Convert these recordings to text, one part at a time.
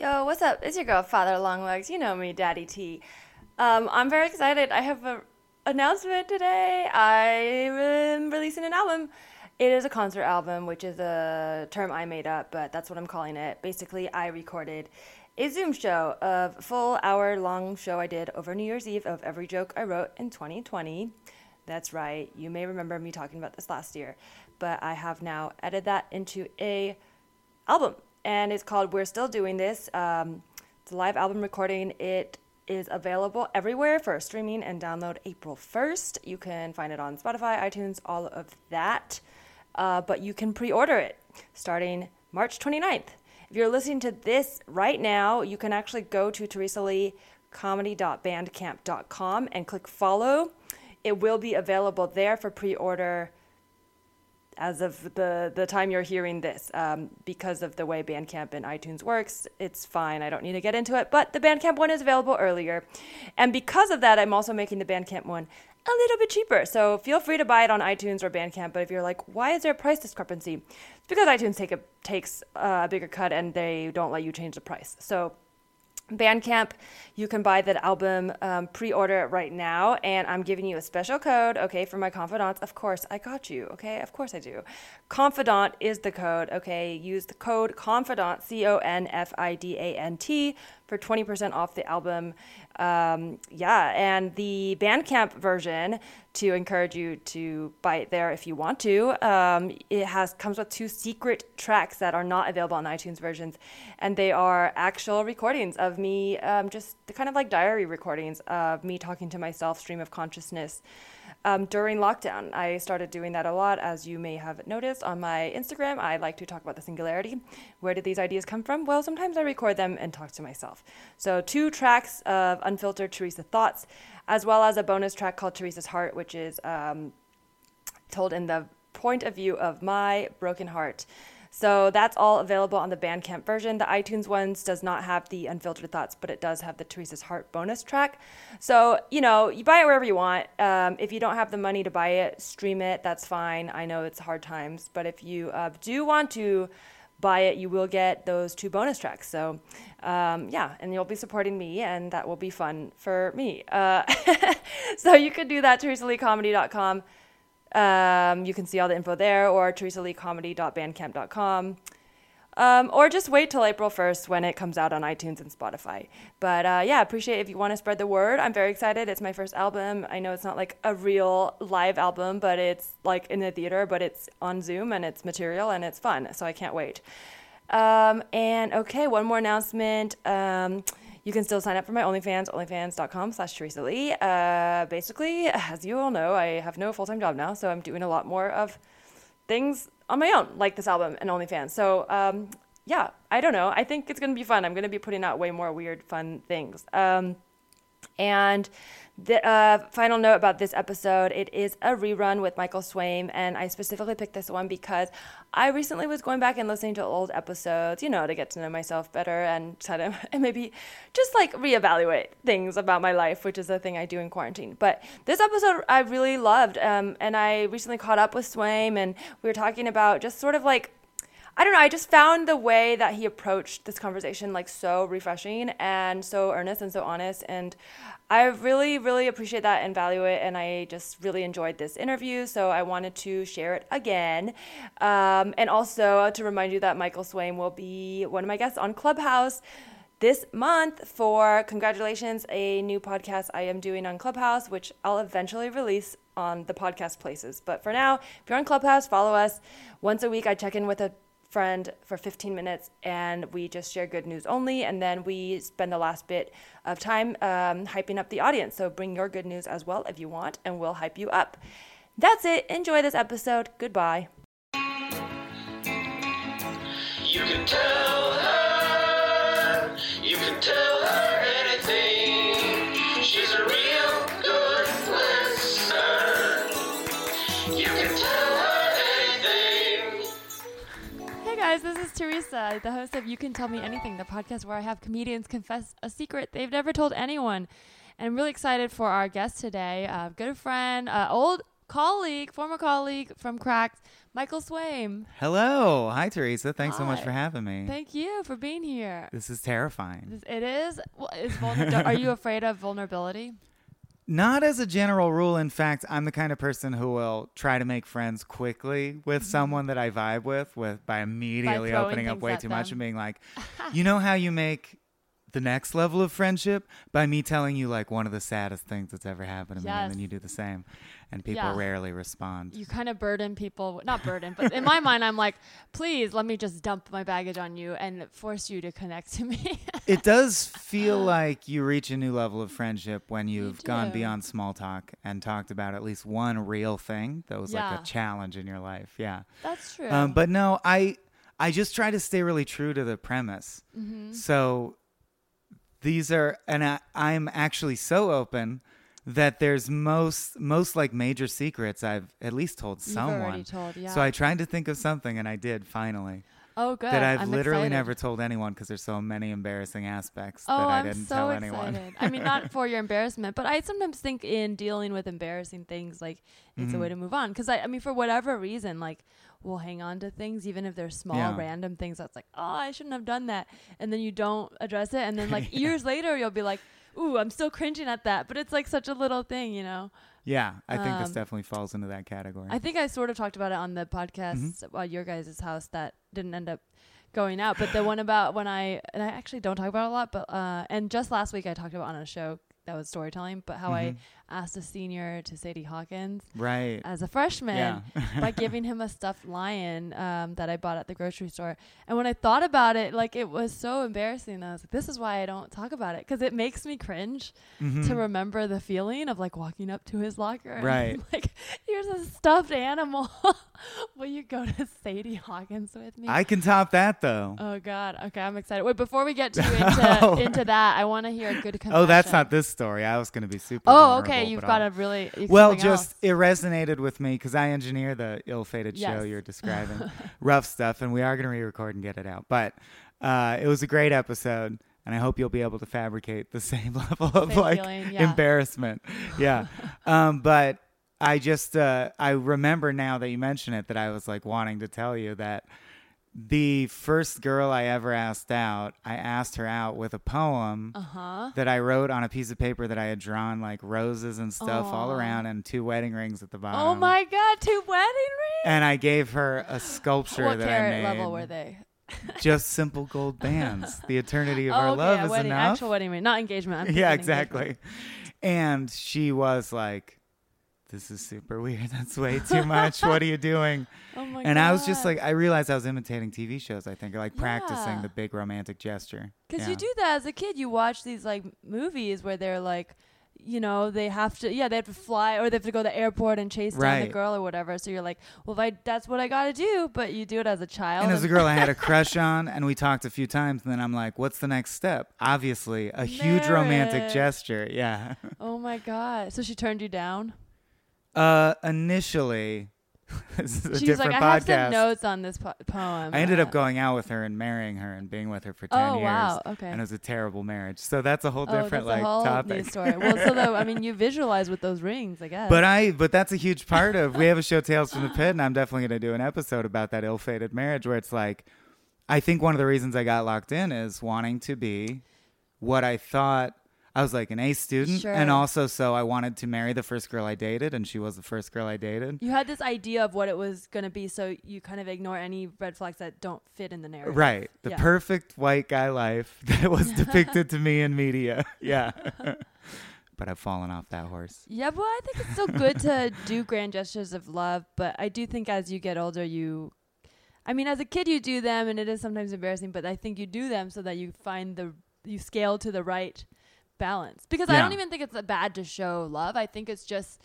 Yo, what's up? It's your girl, Father Longlegs. You know me, Daddy T. Um, I'm very excited. I have an announcement today. I'm releasing an album. It is a concert album, which is a term I made up, but that's what I'm calling it. Basically, I recorded a Zoom show a full hour long show I did over New Year's Eve of every joke I wrote in 2020. That's right. You may remember me talking about this last year, but I have now edited that into a album and it's called We're Still Doing This. Um, it's a live album recording. It is available everywhere for streaming and download April 1st. You can find it on Spotify, iTunes, all of that. Uh, but you can pre order it starting March 29th. If you're listening to this right now, you can actually go to teresaleecomedy.bandcamp.com and click follow. It will be available there for pre order as of the, the time you're hearing this. Um, because of the way Bandcamp and iTunes works, it's fine. I don't need to get into it. But the Bandcamp one is available earlier. And because of that, I'm also making the Bandcamp one a little bit cheaper. So feel free to buy it on iTunes or Bandcamp. But if you're like, why is there a price discrepancy? It's because iTunes take a, takes a bigger cut and they don't let you change the price. So Bandcamp, you can buy that album, um, pre order it right now, and I'm giving you a special code, okay, for my confidants. Of course, I got you, okay? Of course I do. Confidant is the code, okay? Use the code CONFIDANT, C O N F I D A N T, for 20% off the album. Um, yeah, and the Bandcamp version to encourage you to buy it there if you want to. Um, it has comes with two secret tracks that are not available on iTunes versions, and they are actual recordings of me, um, just kind of like diary recordings of me talking to myself, stream of consciousness um, during lockdown. I started doing that a lot, as you may have noticed on my Instagram. I like to talk about the singularity. Where did these ideas come from? Well, sometimes I record them and talk to myself. So, two tracks of unfiltered Teresa thoughts, as well as a bonus track called Teresa's Heart, which is um, told in the point of view of my broken heart. So that's all available on the Bandcamp version. The iTunes ones does not have the unfiltered thoughts, but it does have the Teresa's Heart bonus track. So you know, you buy it wherever you want. Um, if you don't have the money to buy it, stream it. That's fine. I know it's hard times, but if you uh, do want to buy it, you will get those two bonus tracks. So, um, yeah, and you'll be supporting me, and that will be fun for me. Uh, so you could do that, teresaleecomedy.com. Um, you can see all the info there or teresaleecomedy.bandcamp.com. Um, or just wait till April 1st when it comes out on iTunes and Spotify. But uh, yeah, appreciate if you want to spread the word. I'm very excited. It's my first album. I know it's not like a real live album, but it's like in the theater, but it's on Zoom and it's material and it's fun. So I can't wait. Um, and okay, one more announcement. Um, you can still sign up for my OnlyFans, onlyfans.com slash Teresa Lee. Uh, basically, as you all know, I have no full time job now, so I'm doing a lot more of things on my own, like this album and OnlyFans. So, um, yeah, I don't know. I think it's to be fun. I'm to be putting out way more weird, fun things. Um, and the uh, final note about this episode it is a rerun with Michael Swaim, and I specifically picked this one because I recently was going back and listening to old episodes, you know, to get to know myself better and kind of and maybe just like reevaluate things about my life, which is a thing I do in quarantine. But this episode I really loved, um, and I recently caught up with Swaim, and we were talking about just sort of like I don't know. I just found the way that he approached this conversation like so refreshing and so earnest and so honest. And I really, really appreciate that and value it. And I just really enjoyed this interview. So I wanted to share it again. Um, and also to remind you that Michael Swaim will be one of my guests on Clubhouse this month for congratulations, a new podcast I am doing on Clubhouse, which I'll eventually release on the podcast places. But for now, if you're on Clubhouse, follow us. Once a week, I check in with a friend for 15 minutes and we just share good news only and then we spend the last bit of time um, hyping up the audience. So bring your good news as well if you want and we'll hype you up. That's it. Enjoy this episode. Goodbye. You can tell her. You can tell guys, this is Teresa, the host of You Can Tell Me Anything, the podcast where I have comedians confess a secret they've never told anyone. And I'm really excited for our guest today, a good friend, uh, old colleague, former colleague from Cracked, Michael Swaim. Hello. Hi, Teresa. Thanks so much for having me. Thank you for being here. this is terrifying. This- It is. Well, is vulner- are you afraid of vulnerability? Not as a general rule. In fact, I'm the kind of person who will try to make friends quickly with mm-hmm. someone that I vibe with, with by immediately throwing opening up things way at too much them. and being like, you know how you make the next level of friendship by me telling you like one of the saddest things that's ever happened to me, and then you do the same, and people Yeah. rarely respond. You kind of burden people. Not burden, but in my mind, I'm like, please let me just dump my baggage on you and force you to connect to me. it does feel like you reach a new level of friendship when you've gone beyond small talk and talked about at least one real thing that was like a challenge in your life. Yeah. That's true. Um, but no, I I just try to stay really true to the premise. Mm-hmm. So these are, and I, I'm actually so open that there's most most like major secrets I've at least told someone. told, yeah. So I tried to think of something, and I did finally oh, good. that I've I'm literally excited. never told anyone because there's so many embarrassing aspects Oh, that I I'm didn't so tell excited. anyone. I mean, not for your embarrassment, but I sometimes think in dealing with embarrassing things, like it's a way Mm-hmm. to move on. Because I, I mean, for whatever reason, like we'll hang on to things, even if they're small, Yeah. random things. That's like, oh, I shouldn't have done that, and then you don't address it, and then like years later, you'll be like, ooh, I'm still cringing at that, but it's like such a little thing, you know. Yeah, I think this Um, definitely falls into that category. I think I sort of talked about it on the podcast Mm-hmm. at your guys' house that didn't end up going out. But the one about when I and I actually don't talk about it a lot, but uh, and just last week I talked about on a show that was storytelling, but how I Mm-hmm. asked a senior to Sadie Hawkins right. as a freshman Yeah. by giving him a stuffed lion um, that I bought at the grocery store. And when I thought about it, like it was so embarrassing. I was like, this is why I don't talk about it because it makes me cringe Mhm. to remember the feeling of like walking up to his locker. and Right. like, here's a stuffed animal. Will you go to Sadie Hawkins with me? I can top that though. Oh God. Okay, I'm excited. Wait, before we get too into Oh. into that, I want to hear a good confession. oh, that's not this story. I was going to be super. Oh, okay. You've got I'll- a really Well, just else. it resonated with me because I engineer the ill-fated show you're describing, rough stuff, and we are going to re-record and get it out. But uh, it was a great episode, and I hope you'll be able to fabricate the same level of Same like feeling, yeah. embarrassment. Yeah, um, but I just uh, I remember now that you mention it that I was like wanting to tell you that the first girl I ever asked out, I asked her out with a poem Uh huh. that I wrote on a piece of paper that I had drawn like roses and stuff all around and two wedding rings at the bottom. Oh my God! Two wedding rings. And I gave her a sculpture what that I made. level were they? Just simple gold bands. the eternity of oh, our okay, love is wedding, enough. actual wedding ring, not engagement. I'm yeah, exactly. engagement. And she was like, "This is super weird. That's way too much. what are you doing?" Oh my and I was just like, I realized I was imitating TV shows. I think, or like practicing the big romantic gesture. Because Yeah. you do that as a kid. You watch these like movies where they're like, you know, they have to, yeah, they have to fly or they have to go to the airport and chase down the girl or whatever. So you're like, well, if I, that's what I got to do. But you do it as a child. And as a girl I had a crush on, and we talked a few times, and then I'm like, what's the next step? Obviously, a huge romantic gesture. Yeah. oh my god! So she turned you down. Uh, initially, this is a She's like, different I have podcast. some notes on this po- poem. I ended up going out with her and marrying her and being with her for 10 Oh years. wow! Okay. And it was a terrible marriage. So that's a whole oh, different that's like a whole topic. new story. Well, so though, I mean, you visualize with those rings, I guess. But I, but that's a huge part of. We have a show, Tales from the Pit, and I'm definitely going to do an episode about that ill-fated marriage, where it's like, I think one of the reasons I got locked in is wanting to be what I thought. I was like an A student, Sure. and also so I wanted to marry the first girl I dated, and she was the first girl I dated. you had this idea of what it was going to be, so you kind of ignore any red flags that don't fit in the narrative. Right, the Yeah. perfect white guy life that was depicted to me in media. Yeah, but I've fallen off that horse. Yeah, well, I think it's still good to do grand gestures of love, but I do think as you get older, you. I mean, as a kid, you do them, and it is sometimes embarrassing, but I think you do them so that you find the. You scale to the right balance. Because I don't even think it's bad to show love. I think it's just.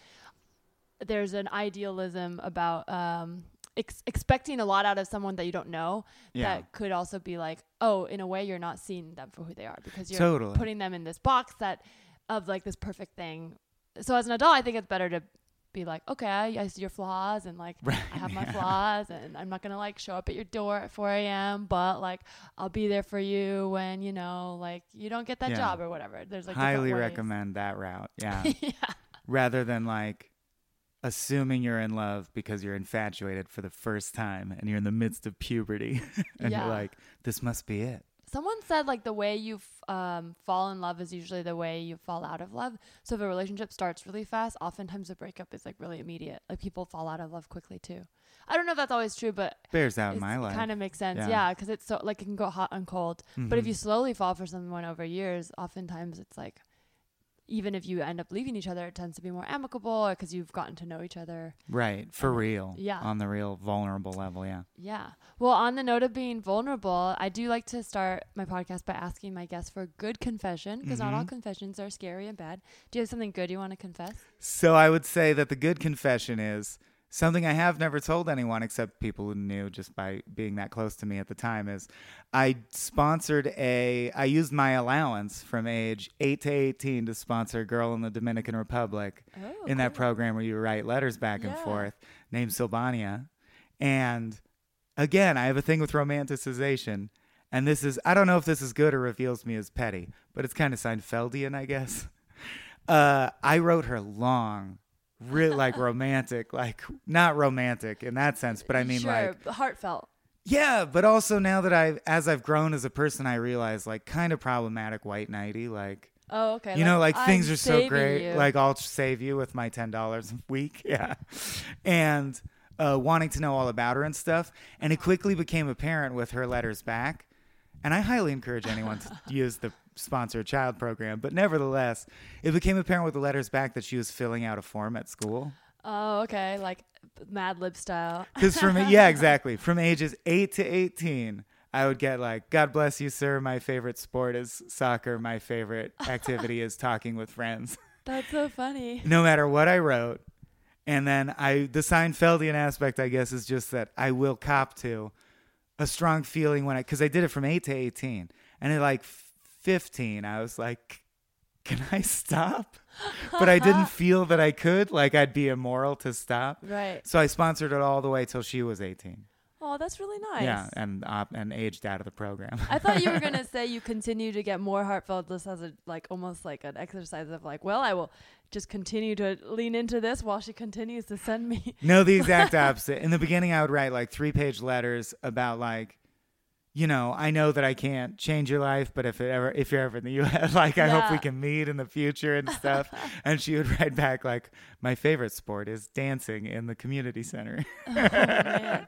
There's an idealism about. Um, ex- expecting a lot out of someone that you don't know Yeah, that could also be like, oh, in a way, you're not seeing them for who they are because you're Totally. putting them in this box that of like this perfect thing. So as an adult, I think it's better to be like, okay, I, I see your flaws and like Right, I have my flaws and I'm not gonna like show up at your door at 4 a.m. But like I'll be there for you when you know like you don't get that Yeah. job or whatever. There's like highly recommend that route. Yeah, yeah. rather than like assuming you're in love because you're infatuated for the first time and you're in the midst of puberty and Yeah. you're like, this must be it. Someone said like the way you um, fall in love is usually the way you fall out of love. So if a relationship starts really fast, oftentimes the breakup is like really immediate. Like people fall out of love quickly too. I don't know if that's always true, but Bears out in my life. it kind of makes sense. Yeah. Yeah, because it's so like it can go hot and cold. But if Mhm. you slowly fall for someone over years, oftentimes it's like even if you end up leaving each other, it tends to be more amicable because you've gotten to know each other. Right, for Um, real. yeah. On the real vulnerable level, yeah. Yeah. Well, on the note of being vulnerable, I do like to start my podcast by asking my guests for a good confession because not all Mhm. confessions are scary and bad. Do you have something good you want to confess? So I would say that the good confession is something I have never told anyone except people who knew just by being that close to me at the time is I sponsored a I used my allowance from age 8 to 18 to sponsor a girl in the Dominican Republic Oh, in that program where you write letters back and forth named Silvania. And again, I have a thing with romanticization. And this is, I don't know if this is good or reveals me as petty, but it's kind of Seinfeldian, I guess. Uh, I wrote her long, really like romantic, like not romantic in that sense, but I mean sure, like, heartfelt. yeah, but also now that I've, as I've grown as a person, I realize like kind of problematic white nighty, like, Oh, okay. you know, like things I'm are so great. you. Like I'll save you with my ten dollars a week. Yeah, and uh, wanting to know all about her and stuff. And it quickly became apparent with her letters back. And I highly encourage anyone to use the sponsor a child program. But nevertheless, it became apparent with the letters back that she was filling out a form at school. oh, okay. Like Mad Lib style. Because from yeah, exactly. From ages eight to eighteen, I would get like, "God bless you, sir. My favorite sport is soccer. My favorite activity is talking with friends." That's so funny. no matter what I wrote. And then I, the Seinfeldian aspect, I guess, is just that I will cop to a strong feeling when I, because I did it from eight to eighteen, and it like fifteen, I was like, "Can I stop?" But I didn't feel that I could. Like I'd be immoral to stop. Right. So I sponsored it all the way till she was eighteen. Oh, that's really nice. Yeah, and op- and aged out of the program. I thought you were gonna say you continue to get more heartfelt just as a like almost like an exercise of like, well, I will just continue to lean into this while she continues to send me. No, the exact opposite. In the beginning, I would write like three page letters about like, you know, I know that I can't change your life, but if it ever, if you're ever in the U.S., like I hope we can meet in the future and stuff. and she would write back like, my favorite sport is dancing in the community center. oh.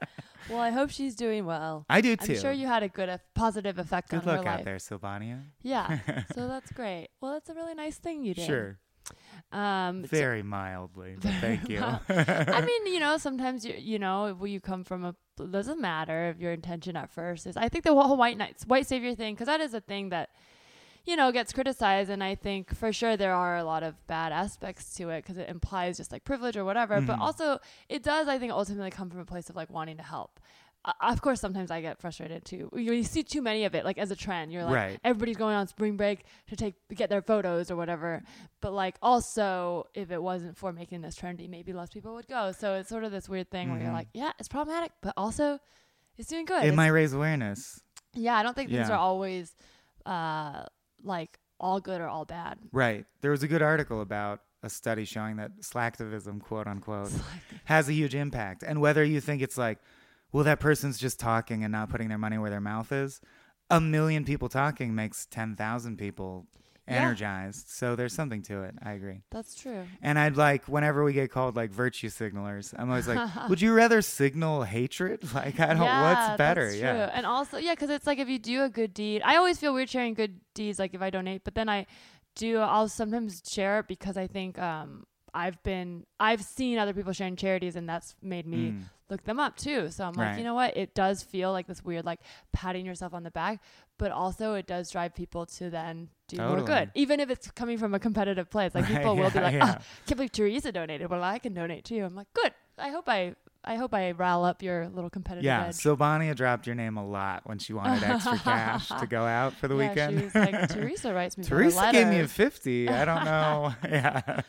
Well, I hope she's doing well. I do too. I'm sure you had a good, uh, positive effect Good on her life. Good luck out there, Sylvania. Yeah. so that's great. Well, that's a really nice thing you did. Sure, Um, so- very mildly, but thank you. I mean, you know, sometimes you you know you come from. A it doesn't matter if your intention at first is. I think the whole white knights, white savior thing, because that is a thing that you know gets criticized, and I think for sure there are a lot of bad aspects to it because it implies just like privilege or whatever. But Mhm. also, it does I think ultimately come from a place of like wanting to help. Uh, of course, sometimes I get frustrated too. You, you see too many of it, like as a trend. You're like, Right. everybody's going on spring break to take get their photos or whatever. But like also, if it wasn't for making this trendy, maybe less people would go. So it's sort of this weird thing where you're Mhm. like, yeah, it's problematic, but also it's doing good. it It's- might raise awareness. yeah, I don't think things are always uh like all good or all bad. Right. There was a good article about a study showing that slacktivism, quote unquote, has a huge impact. And whether you think it's like, well, that person's just talking and not putting their money where their mouth is, a million people talking makes 10,000 people Yeah. energized. So there's something to it. I agree. That's true. And I'd like, whenever we get called like virtue signalers, I'm always like, would you rather signal hatred? Like, I don't, yeah, what's better? That's yeah. true. And also, yeah, because it's like if you do a good deed, I always feel weird sharing good deeds, like if I donate, but then I do, I'll sometimes share it because I think um, I've been, I've seen other people sharing charities and that's made me Mm. look them up too. So I'm like, you know what? It does feel like this weird, like patting yourself on the back, but also it does drive people to then do more good, even if it's coming from a competitive place. Like people will be like, yeah. oh, can't believe Teresa donated. Well, I can donate too. I'm like, good. I hope I, I hope I rile up your little competitive Yeah, edge. Sylvania dropped your name a lot when she wanted extra cash to go out for the yeah, weekend. She was like, Teresa writes me Teresa gave me a 50. I don't know. yeah.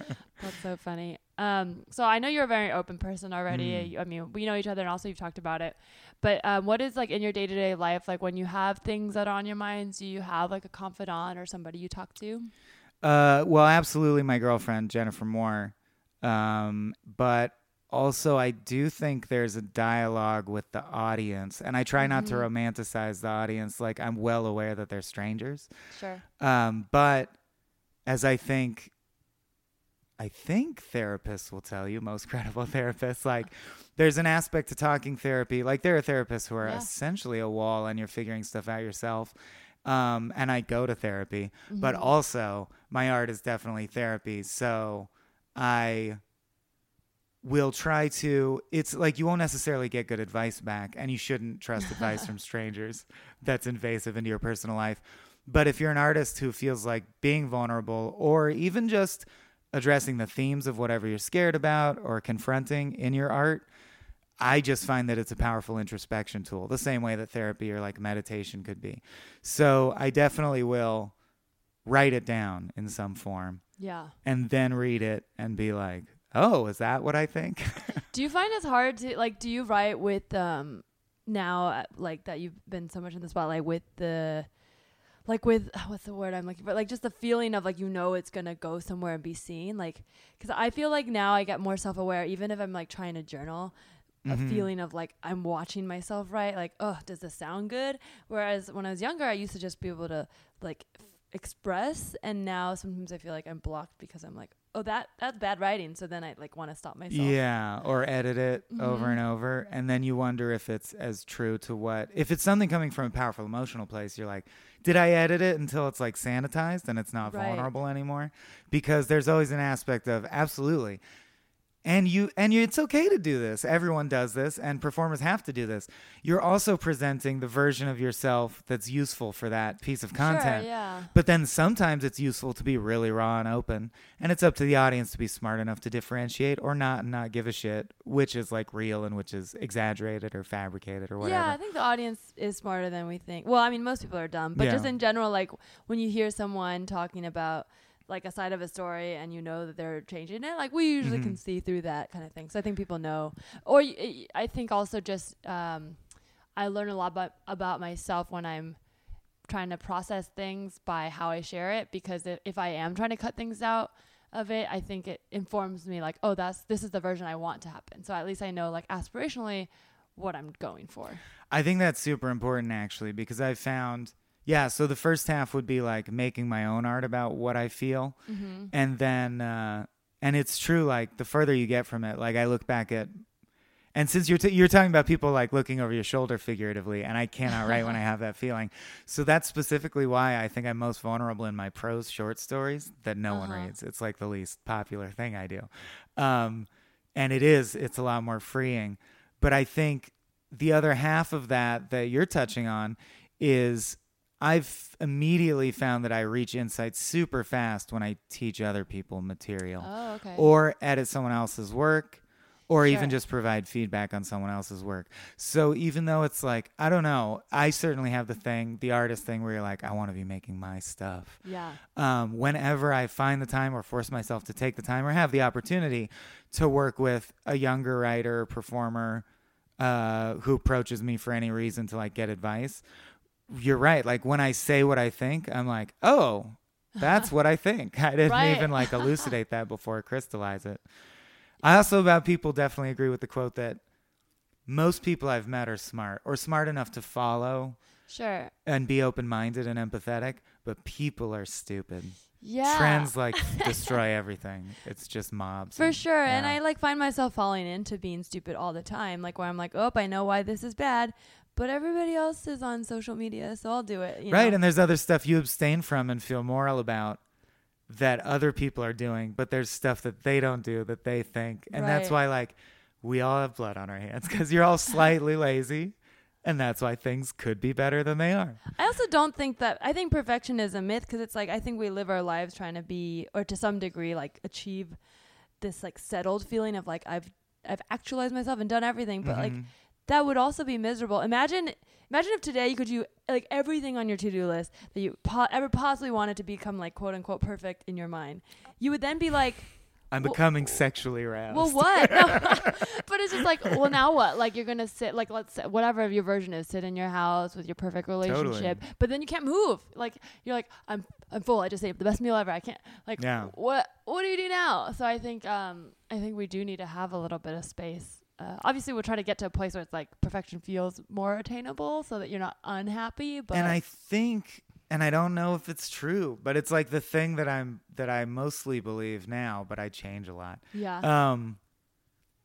That's so funny. Um, so I know you're a very open person already. Mm. I mean, we know each other, and also you've talked about it. But um, what is like in your day to day life, like when you have things that are on your minds? Do you have like a confidant or somebody you talk to? Uh, well, absolutely. My girlfriend, Jennifer Moore. Um, but also, I do think there's a dialogue with the audience, and I try not to Mhm. romanticize the audience. Like I'm well aware that they're strangers, Sure. um, but as I think, I think therapists will tell you, most credible therapists, like there's an aspect to talking therapy. Like there are therapists who are Yeah. essentially a wall, and you're figuring stuff out yourself. Um, and I go to therapy, but Mhm. also my art is definitely therapy. So I will try to it's like you won't necessarily get good advice back and you shouldn't trust advice from strangers that's invasive into your personal life but if you're an artist who feels like being vulnerable or even just addressing the themes of whatever you're scared about or confronting in your art i just find that it's a powerful introspection tool the same way that therapy or like meditation could be so i definitely will write it down in some form Yeah. and then read it and be like, "Oh, is that what I think?" Do you find it's hard to like? Do you write with um now uh, like that you've been so much in the spotlight with the like with what's the word I'm looking for? Like just the feeling of like you know it's gonna go somewhere and be seen. Like because I feel like now I get more self aware even if I'm like trying to journal. A Mhm. feeling of like I'm watching myself write, like oh, does this sound good? Whereas when I was younger, I used to just be able to like f- express, and now sometimes I feel like I'm blocked because I'm like, oh, that that's bad writing. So then I like want to stop myself. Yeah, or edit it over Mhm. and over, and then you wonder if it's as true to what. If it's something coming from a powerful emotional place, you're like, "Did I edit it until it's like sanitized and it's not Right. vulnerable anymore?" Because there's always an aspect of absolutely. And you and you, it's okay to do this. Everyone does this, and performers have to do this. You're also presenting the version of yourself that's useful for that piece of content. Sure, yeah. But then sometimes it's useful to be really raw and open, and it's up to the audience to be smart enough to differentiate or not and not give a shit which is like real and which is exaggerated or fabricated or whatever. Yeah, I think the audience is smarter than we think. Well, I mean, most people are dumb, but Yeah. just in general, like when you hear someone talking about like a side of a story and you know that they're changing it, like we usually can Mhm. see through that kind of thing. So I think people know. Or y- I think also just um, I learn a lot about about myself when I'm trying to process things by how I share it because if, if I am trying to cut things out of it, I think it informs me like, oh, that's this is the version I want to happen. So at least I know like aspirationally what I'm going for. I think that's super important actually because I found yeah, so the first half would be like making my own art about what I feel. Mm-hmm. and then uh and it's true like the further you get from it like i look back at and since you're t- you're talking about people like looking over your shoulder figuratively and i cannot write when i have that feeling so that's specifically why i think i'm most vulnerable in my prose short stories that no one Uh-huh. reads it's like the least popular thing i do um and it is it's a lot more freeing but i think the other half of that that you're touching on is I've immediately found that I reach insights super fast when I teach other people material Oh, okay. or edit someone else's work or even just provide feedback on someone else's work. So even though it's like, I don't know, I certainly have the thing, the artist thing where you're like, I want to be making my stuff yeah. um, whenever I find the time or force myself to take the time or have the opportunity to work with a younger writer performer uh, who approaches me for any reason to like get advice, you're right. Like when I say what I think, I'm like, oh, that's what I think. I didn't Right. even like elucidate that before crystallize it. I also about people definitely agree with the quote that most people I've met are smart or smart enough to follow Sure. and be open minded and empathetic, but people are stupid. Yeah. Trends like destroy everything. It's just mobs. For and- sure. And. I like find myself falling into being stupid all the time. Like where I'm like, oh, I know why this is bad, but everybody else is on social media, so I'll do it. You right, know? and there's other stuff you abstain from and feel moral about that other people are doing, but there's stuff that they don't do that they think, and that's why like we all have blood on our hands because you're all slightly lazy, and that's why things could be better than they are. I also don't think that I think perfection is a myth because it's like I think we live our lives trying to be or to some degree like achieve this like settled feeling of like I've I've actualized myself and done everything, but like Mhm. That would also be miserable. Imagine imagine if today you could do like everything on your to-do list that you po- ever possibly wanted to become like quote unquote perfect in your mind. You would then be like I'm Well- becoming sexually aroused. Well, what? No. but it's just like, well, now what? Like you're gonna sit, like let's say, whatever your version is, sit in your house with your perfect relationship, Totally. but then you can't move. Like you're like, I'm, I'm full. I just ate the best meal ever. I can't. Like, Yeah. what, what do you do now? So I think, um, I think we do need to have a little bit of space. Uh, obviously, we'll try to get to a place where it's like perfection feels more attainable, so that you're not unhappy. But and I think, and I don't know if it's true, but it's like the thing that I'm that I mostly believe now, but I change a lot. yeah, Um,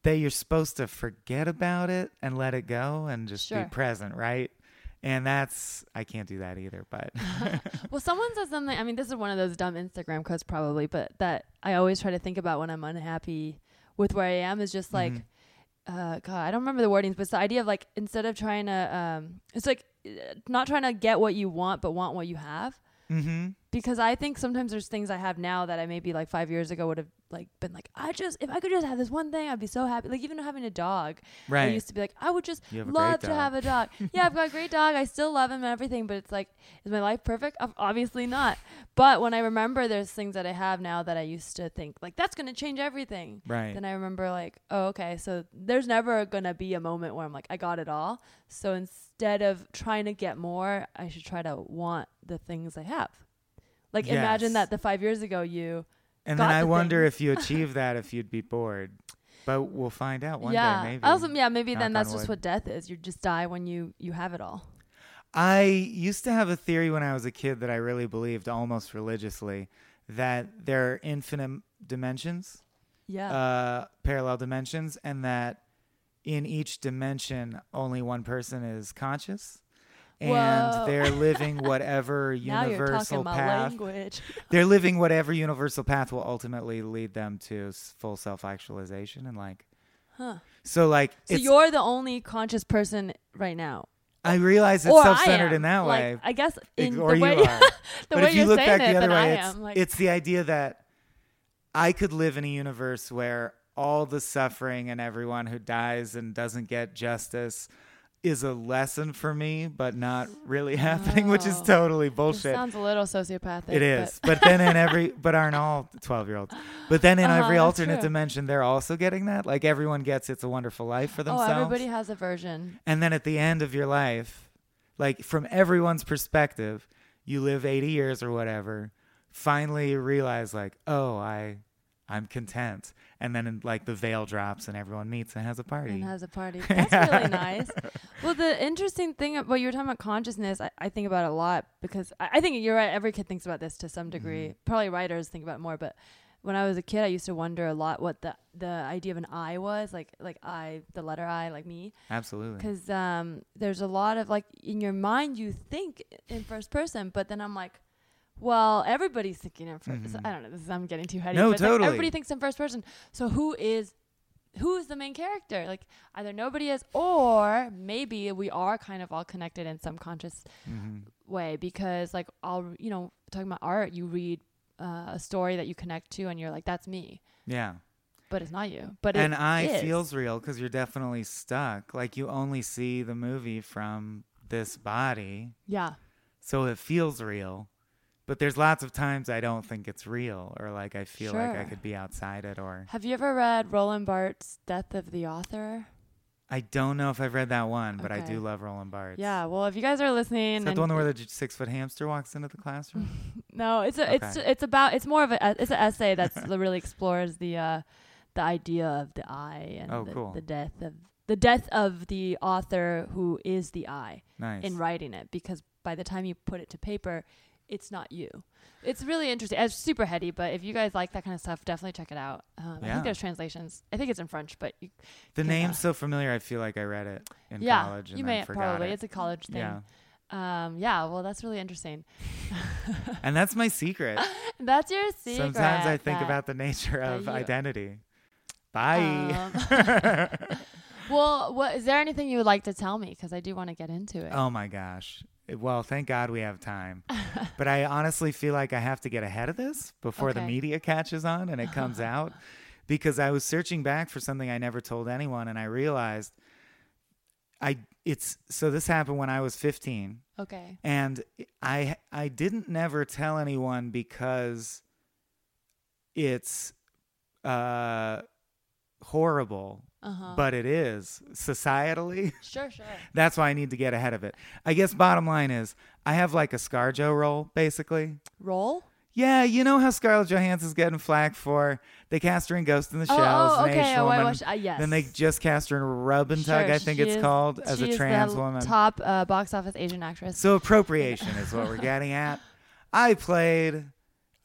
that you're supposed to forget about it and let it go and just Sure. be present, right? And that's I can't do that either, but Well, someone said something. I mean, this is one of those dumb Instagram quotes, probably, but that I always try to think about when I'm unhappy with where I am is just like, Mhm. Uh, God, I don't remember the wordings, but it's the idea of like instead of trying to, um, it's like uh, not trying to get what you want, but want what you have. mm-hmm. Because I think sometimes there's things I have now that I maybe like five years ago would have like been like, I just if I could just have this one thing, I'd be so happy. Like even having a dog, right I used to be like, I would just You have a love to have a dog. yeah, I've got a great dog. I still love him and everything, but it's like, is my life perfect? Obviously not. But when I remember there's things that I have now that I used to think like that's gonna change everything. right. Then I remember like, oh, okay, so there's never gonna be a moment where I'm like, I got it all. So instead of trying to get more, I should try to want the things I have. Like imagine that the five years ago you and then I the wonder if you achieve that if you'd be bored. But we'll find out one yeah. day maybe. Also yeah, maybe Knock then that's just wood. what death is. You just die when you you have it all. I used to have a theory when I was a kid that I really believed almost religiously that there are infinite dimensions, Yeah. uh, parallel dimensions, and that in each dimension only one person is conscious. Whoa. And they're living whatever now you're talking universal my path. language. They're living whatever universal path will ultimately lead them to full self-actualization and like. Huh. So like, So it's, you're the only conscious person right now. I realize it's or self-centered in that like, way. I guess in or the way you are. the but way if you look back it, the other way, it's, am like it's the idea that I could live in a universe where all the suffering and everyone who dies and doesn't get justice is a lesson for me, but not really happening, which is Oh. totally bullshit. sounds a little sociopathic. It is, but then in every, but aren't all twelve year olds? But then in Uh-huh, every alternate true. dimension, they're also getting that. Like everyone gets "It's a Wonderful Life" for But, themselves. oh, everybody has a version. And then at the end of your life, like from everyone's perspective, you live 80 years or whatever, finally you realize like, "Oh, I I'm content." And then like the veil drops and everyone meets and has a party. And has a party. That's really nice. Well, the interesting thing about you were talking about consciousness, I, I think about it a lot because I, I think you're right. Every kid thinks about this to some degree. Mhm. Probably writers think about it more, but when I was a kid, I used to wonder a lot what the the idea of an I was, like like I, the letter I, like me. Absolutely. because um, there's a lot of like in your mind you think in first person, but then I'm like, well, everybody's thinking in 1st Mhm. I don't know. This is I'm getting too heady. No, but it's like totally. everybody thinks in first person. So who is who is the main character? Like either nobody is, or maybe we are kind of all connected in some conscious Mhm. way because like I'll you know talking about art, you read uh, a story that you connect to, and you're like, that's me, Yeah. but it's not you. But and it I is. feels real because you're definitely stuck. Like you only see the movie from this body, yeah. so it feels real. But there's lots of times I don't think it's real, or like I feel like I could be outside it, or Have you ever read Roland Barthes' Death of the Author? I don't know if I've read that one, but I do love Roland Barthes. Yeah, well, if you guys are listening, Is that the one where the six foot hamster walks into the classroom? no, it's a, Okay. it's about it's more of a it's an essay that really explores the uh, the idea of the I and Oh, the, cool. the death of the death of the author who is the I nice. in writing it because by the time you put it to paper, it's not you. It's really interesting. It's super heady, but if you guys like that kind of stuff, definitely check it out. Um, I think there's translations. I think it's in French, but you, the name's uh, so familiar. I feel like I read it in yeah, college and you may probably. it. It's a college thing. yeah, Um, yeah, well, that's really interesting. and that's my secret. That's your secret. Sometimes I think about the nature of identity. Bye. Um, well, what is there anything you would like to tell me? Because I do want to get into it. oh my gosh. Well, thank God we have time. but I honestly feel like I have to get ahead of this before the media catches on and it comes out because I was searching back for something I never told anyone and I realized I it's so this happened when I was 15 Okay. and I I didn't never tell anyone because it's uh, horrible, Uh-huh. but it is societally. sure, sure. That's why I need to get ahead of it. I guess bottom line is I have like a ScarJo role, basically. Roll? Yeah, you know how Scarlett Johansson's getting flack for they cast her in Ghost in the Oh, Shell as oh, an okay. Asian a woman. Uh, yes. Then they just cast her in Rub and Tug, Sure, I think it's is- called, as a trans woman. Top uh, box office Asian actress. So appropriation is what we're getting at. I played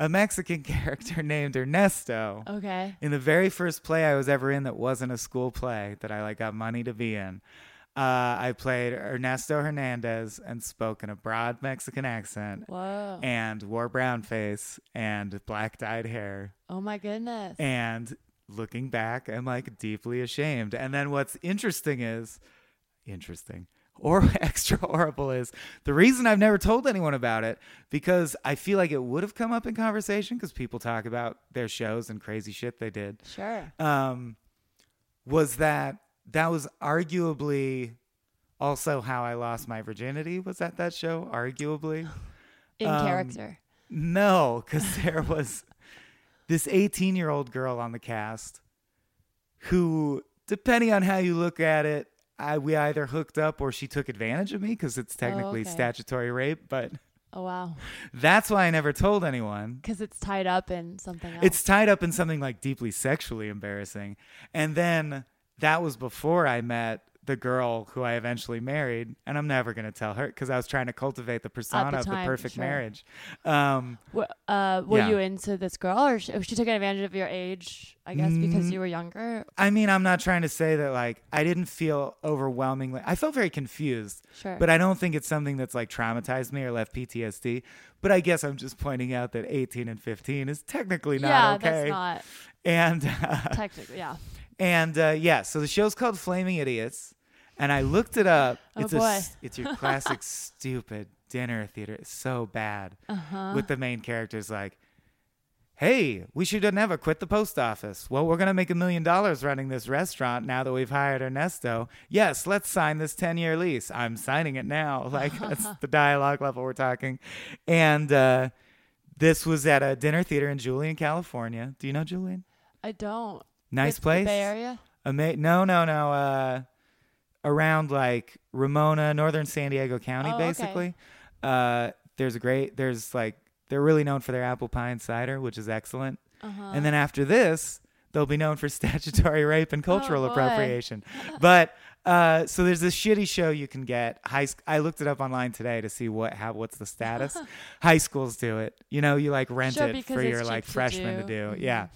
a Mexican character named Ernesto okay. in the very first play I was ever in that wasn't a school play that I like got money to be in. Uh, I played Ernesto Hernandez and spoke in a broad Mexican accent Whoa. and wore brown face and black dyed hair. oh my goodness. And looking back, I'm like deeply ashamed. And then what's interesting is interesting or extra horrible is the reason I've never told anyone about it because I feel like it would have come up in conversation because people talk about their shows and crazy shit they did. sure. Um, was that that was arguably also how I lost my virginity was at that show arguably. In um, character. No, because there was this 18 year old girl on the cast who, depending on how you look at it, I, we either hooked up or she took advantage of me because it's oh, technically okay. statutory rape. But Oh wow. that's why I never told anyone. Because it's tied up in something else. It's tied up in something like deeply sexually embarrassing. And then that was before I met the girl who I eventually married, and I'm never going to tell her because I was trying to cultivate the persona of the perfect sure. marriage. Um, uh, were Yeah. you into this girl, or she, she took advantage of your age? I guess because Mm. you were younger. I mean, I'm not trying to say that like I didn't feel overwhelmingly. I felt very confused, Sure. but I don't think it's something that's like traumatized me or left PTSD. But I guess I'm just pointing out that 18 and 15 is technically not yeah, okay. that's not and uh, technically. Yeah. and uh, yeah, so the show's called Flaming Idiots, and I looked it up. Oh, it's boy. s- it's your classic stupid dinner theater. It's so bad Uh huh. with the main characters like. Hey, we should have never quit the post office. Well, we're going to make a million dollars running this restaurant now that we've hired Ernesto. Yes, let's sign this 10 year lease. I'm signing it now. Like, that's the dialogue level we're talking. And uh, this was at a dinner theater in Julian, California. Do you know Julian? I don't. Nice It's the place. Bay Area. Ama- no, no, no. Uh, around like Ramona, northern San Diego County, Oh, okay. basically. Uh, there's a great. There's like they're really known for their apple pie and cider, which is excellent. Uh huh. And then after this, they'll be known for statutory rape and cultural Oh, appropriation. but uh, so there's this shitty show you can get. High. sc- I looked it up online today to see what how what's the status. High schools do it. You know, you like rent Sure, it for your like to freshmen to do. do. Mhm. Yeah.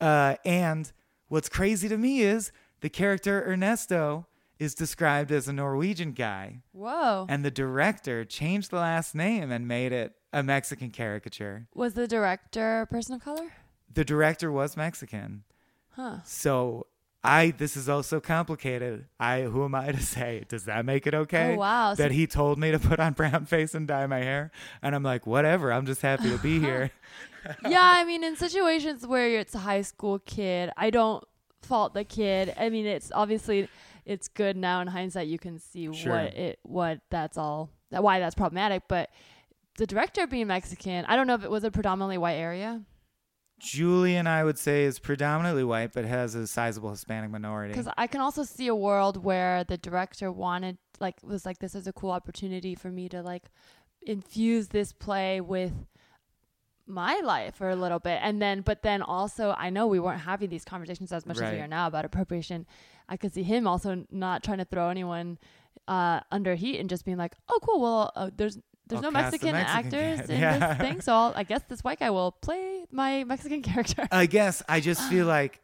Uh, and what's crazy to me is the character Ernesto is described as a Norwegian guy, Whoa. and the director changed the last name and made it a Mexican caricature. Was the director a person of color? The director was Mexican. Huh. So I this is also complicated. I who am I to say? Does that make it okay? Oh, wow. So- That he told me to put on brown face and dye my hair, and I'm like, whatever. I'm just happy to be here. yeah, I mean, in situations where it's a high school kid, I don't fault the kid. I mean, it's obviously it's good now in hindsight. You can see Sure. what it what that's all that why that's problematic. But the director being Mexican, I don't know if it was a predominantly white area Julian, I would say, is predominantly white, but has a sizable Hispanic minority. because I can also see a world where the director wanted like was like this is a cool opportunity for me to like infuse this play with my life for a little bit and then but then also i know we weren't having these conversations as much as we are now about appropriation i could see him also not trying to throw anyone uh under heat and just being like oh cool well uh, there's there's I'll no cast a mexican, Mexican actors in Yeah. this thing so I'll, i guess this white guy will play my mexican character I guess I just feel like,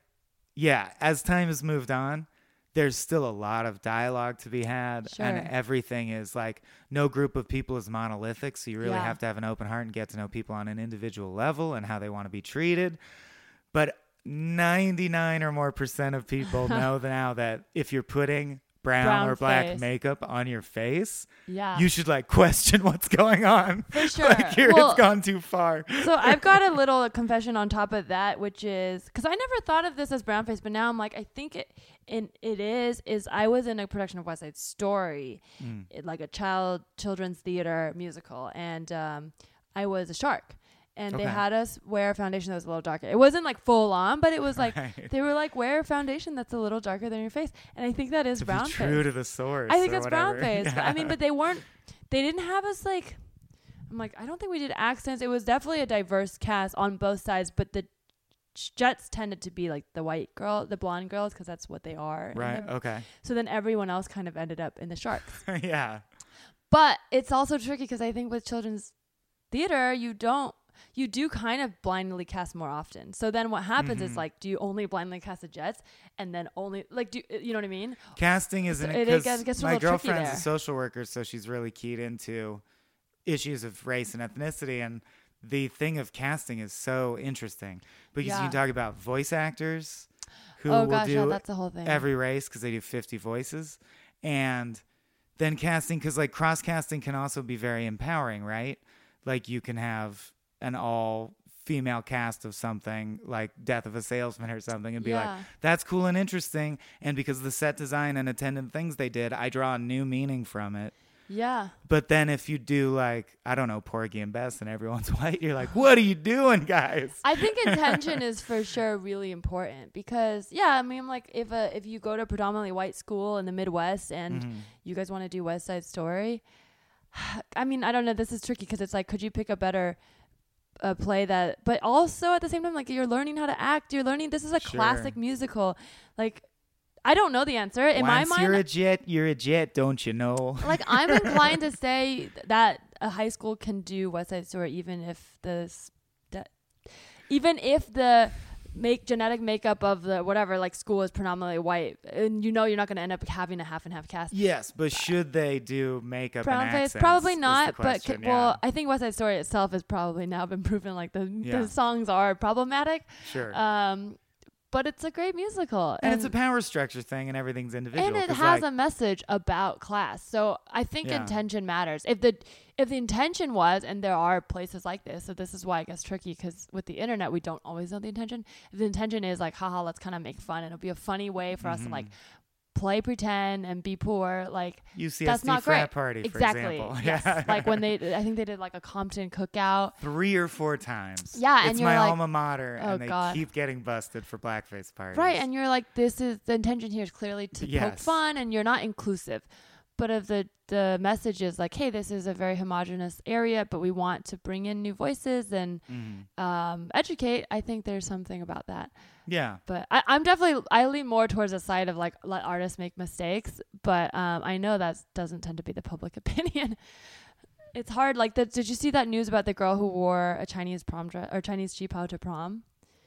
yeah, as time has moved on, there's still a lot of dialogue to be had, and everything is like no group of people is monolithic. So you really Yeah. have to have an open heart and get to know people on an individual level and how they want to be treated. But 99 or more percent of people know now that if you're putting brown, Brown or black face. makeup on your face, yeah you should like question what's going on. for sure like here Well, it's gone too far. so I've got a little confession on top of that, which is because I never thought of this as brown face, but now I'm like, I think it, and it is. Is I was in a production of West Side Story, Mm. it- like a child children's theater musical, and um, I was a shark, and they had us wear a foundation that was a little darker. It wasn't like full on, but it was like Right. they were like wear a foundation that's a little darker than your face, and I think that is to brown be face. true to the source. I think that's brown face. But, I mean, but they weren't. They didn't have us like. I'm like, I don't think we did accents. It was definitely a diverse cast on both sides, but the Jets tended to be like the white girl, the blonde girls, because that's what they are. right. Okay. So then everyone else kind of ended up in the Sharks. yeah. But it's also tricky because I think with children's theater, you don't. You do kind of blindly cast more often. So then what happens Mhm. is like, do you only blindly cast the Jets and then only like do you know what I mean? Casting isn't So it? it- gets- gets my girlfriend's a social worker, so she's really keyed into issues of race and ethnicity. And the thing of casting is so interesting because you can talk about voice actors who oh will gosh, yeah, do that's the whole thing. every race because they do 50 voices. And then casting, because like cross casting can also be very empowering, right? Like you can have an all female cast of something like Death of a Salesman or something and be like, that's cool and interesting. And because of the set design and attendant things they did, I draw a new meaning from it. yeah. But then if you do like, I don't know, Porgy and Bess and everyone's white, you're like, what are you doing, guys? I think intention is for sure really important because yeah, I mean like if a if you go to a predominantly white school in the Midwest and Mhm. you guys want to do West Side Story, I mean I don't know. This is tricky because it's like could you pick a better a play that, but also at the same time like you're learning how to act. You're learning. This is a Sure. classic musical. Like I don't know the answer in my mind. you're a jet, you're a jet, don't you know? like I'm inclined to say that a high school can do West Side Story even if the s- that even if the make genetic makeup of the whatever like school is predominantly white and you know you're not going to end up having a half and half cast Yes, but should they do makeup brown and face accents probably not but c- well i think west side story itself has probably now been proven like the, Yeah. the songs are problematic sure. um but it's a great musical and, it's a power structure thing, and everything's individual. and it has like, a message about class so i think Yeah. intention matters if the if the intention was and there are places like this so this is why it gets tricky because with the internet we don't always know the intention if the intention is like haha let's kind of make fun and it'll be a funny way for us to like Mm-hmm. Play pretend and be poor like UCSD that's not frat great. party, for exactly example. yes Yeah. like when they i think they did like a compton cookout three or four times. Yeah, and it's you're my like- alma mater, Oh, and they God. keep getting busted for blackface parties. Right, and you're like, this is the intention here is clearly to poke Yes. fun, and you're not inclusive. But if the the message is like, hey, this is a very homogenous area, but we want to bring in new voices and Mhm. um, educate, I think there's something about that. Yeah, But I, I'm definitely I lean more towards the side of like let artists make mistakes, but um, I know that doesn't tend to be the public opinion. It's hard. Like, the, did you see that news about the girl who wore a Chinese prom dress or Chinese qipao to prom?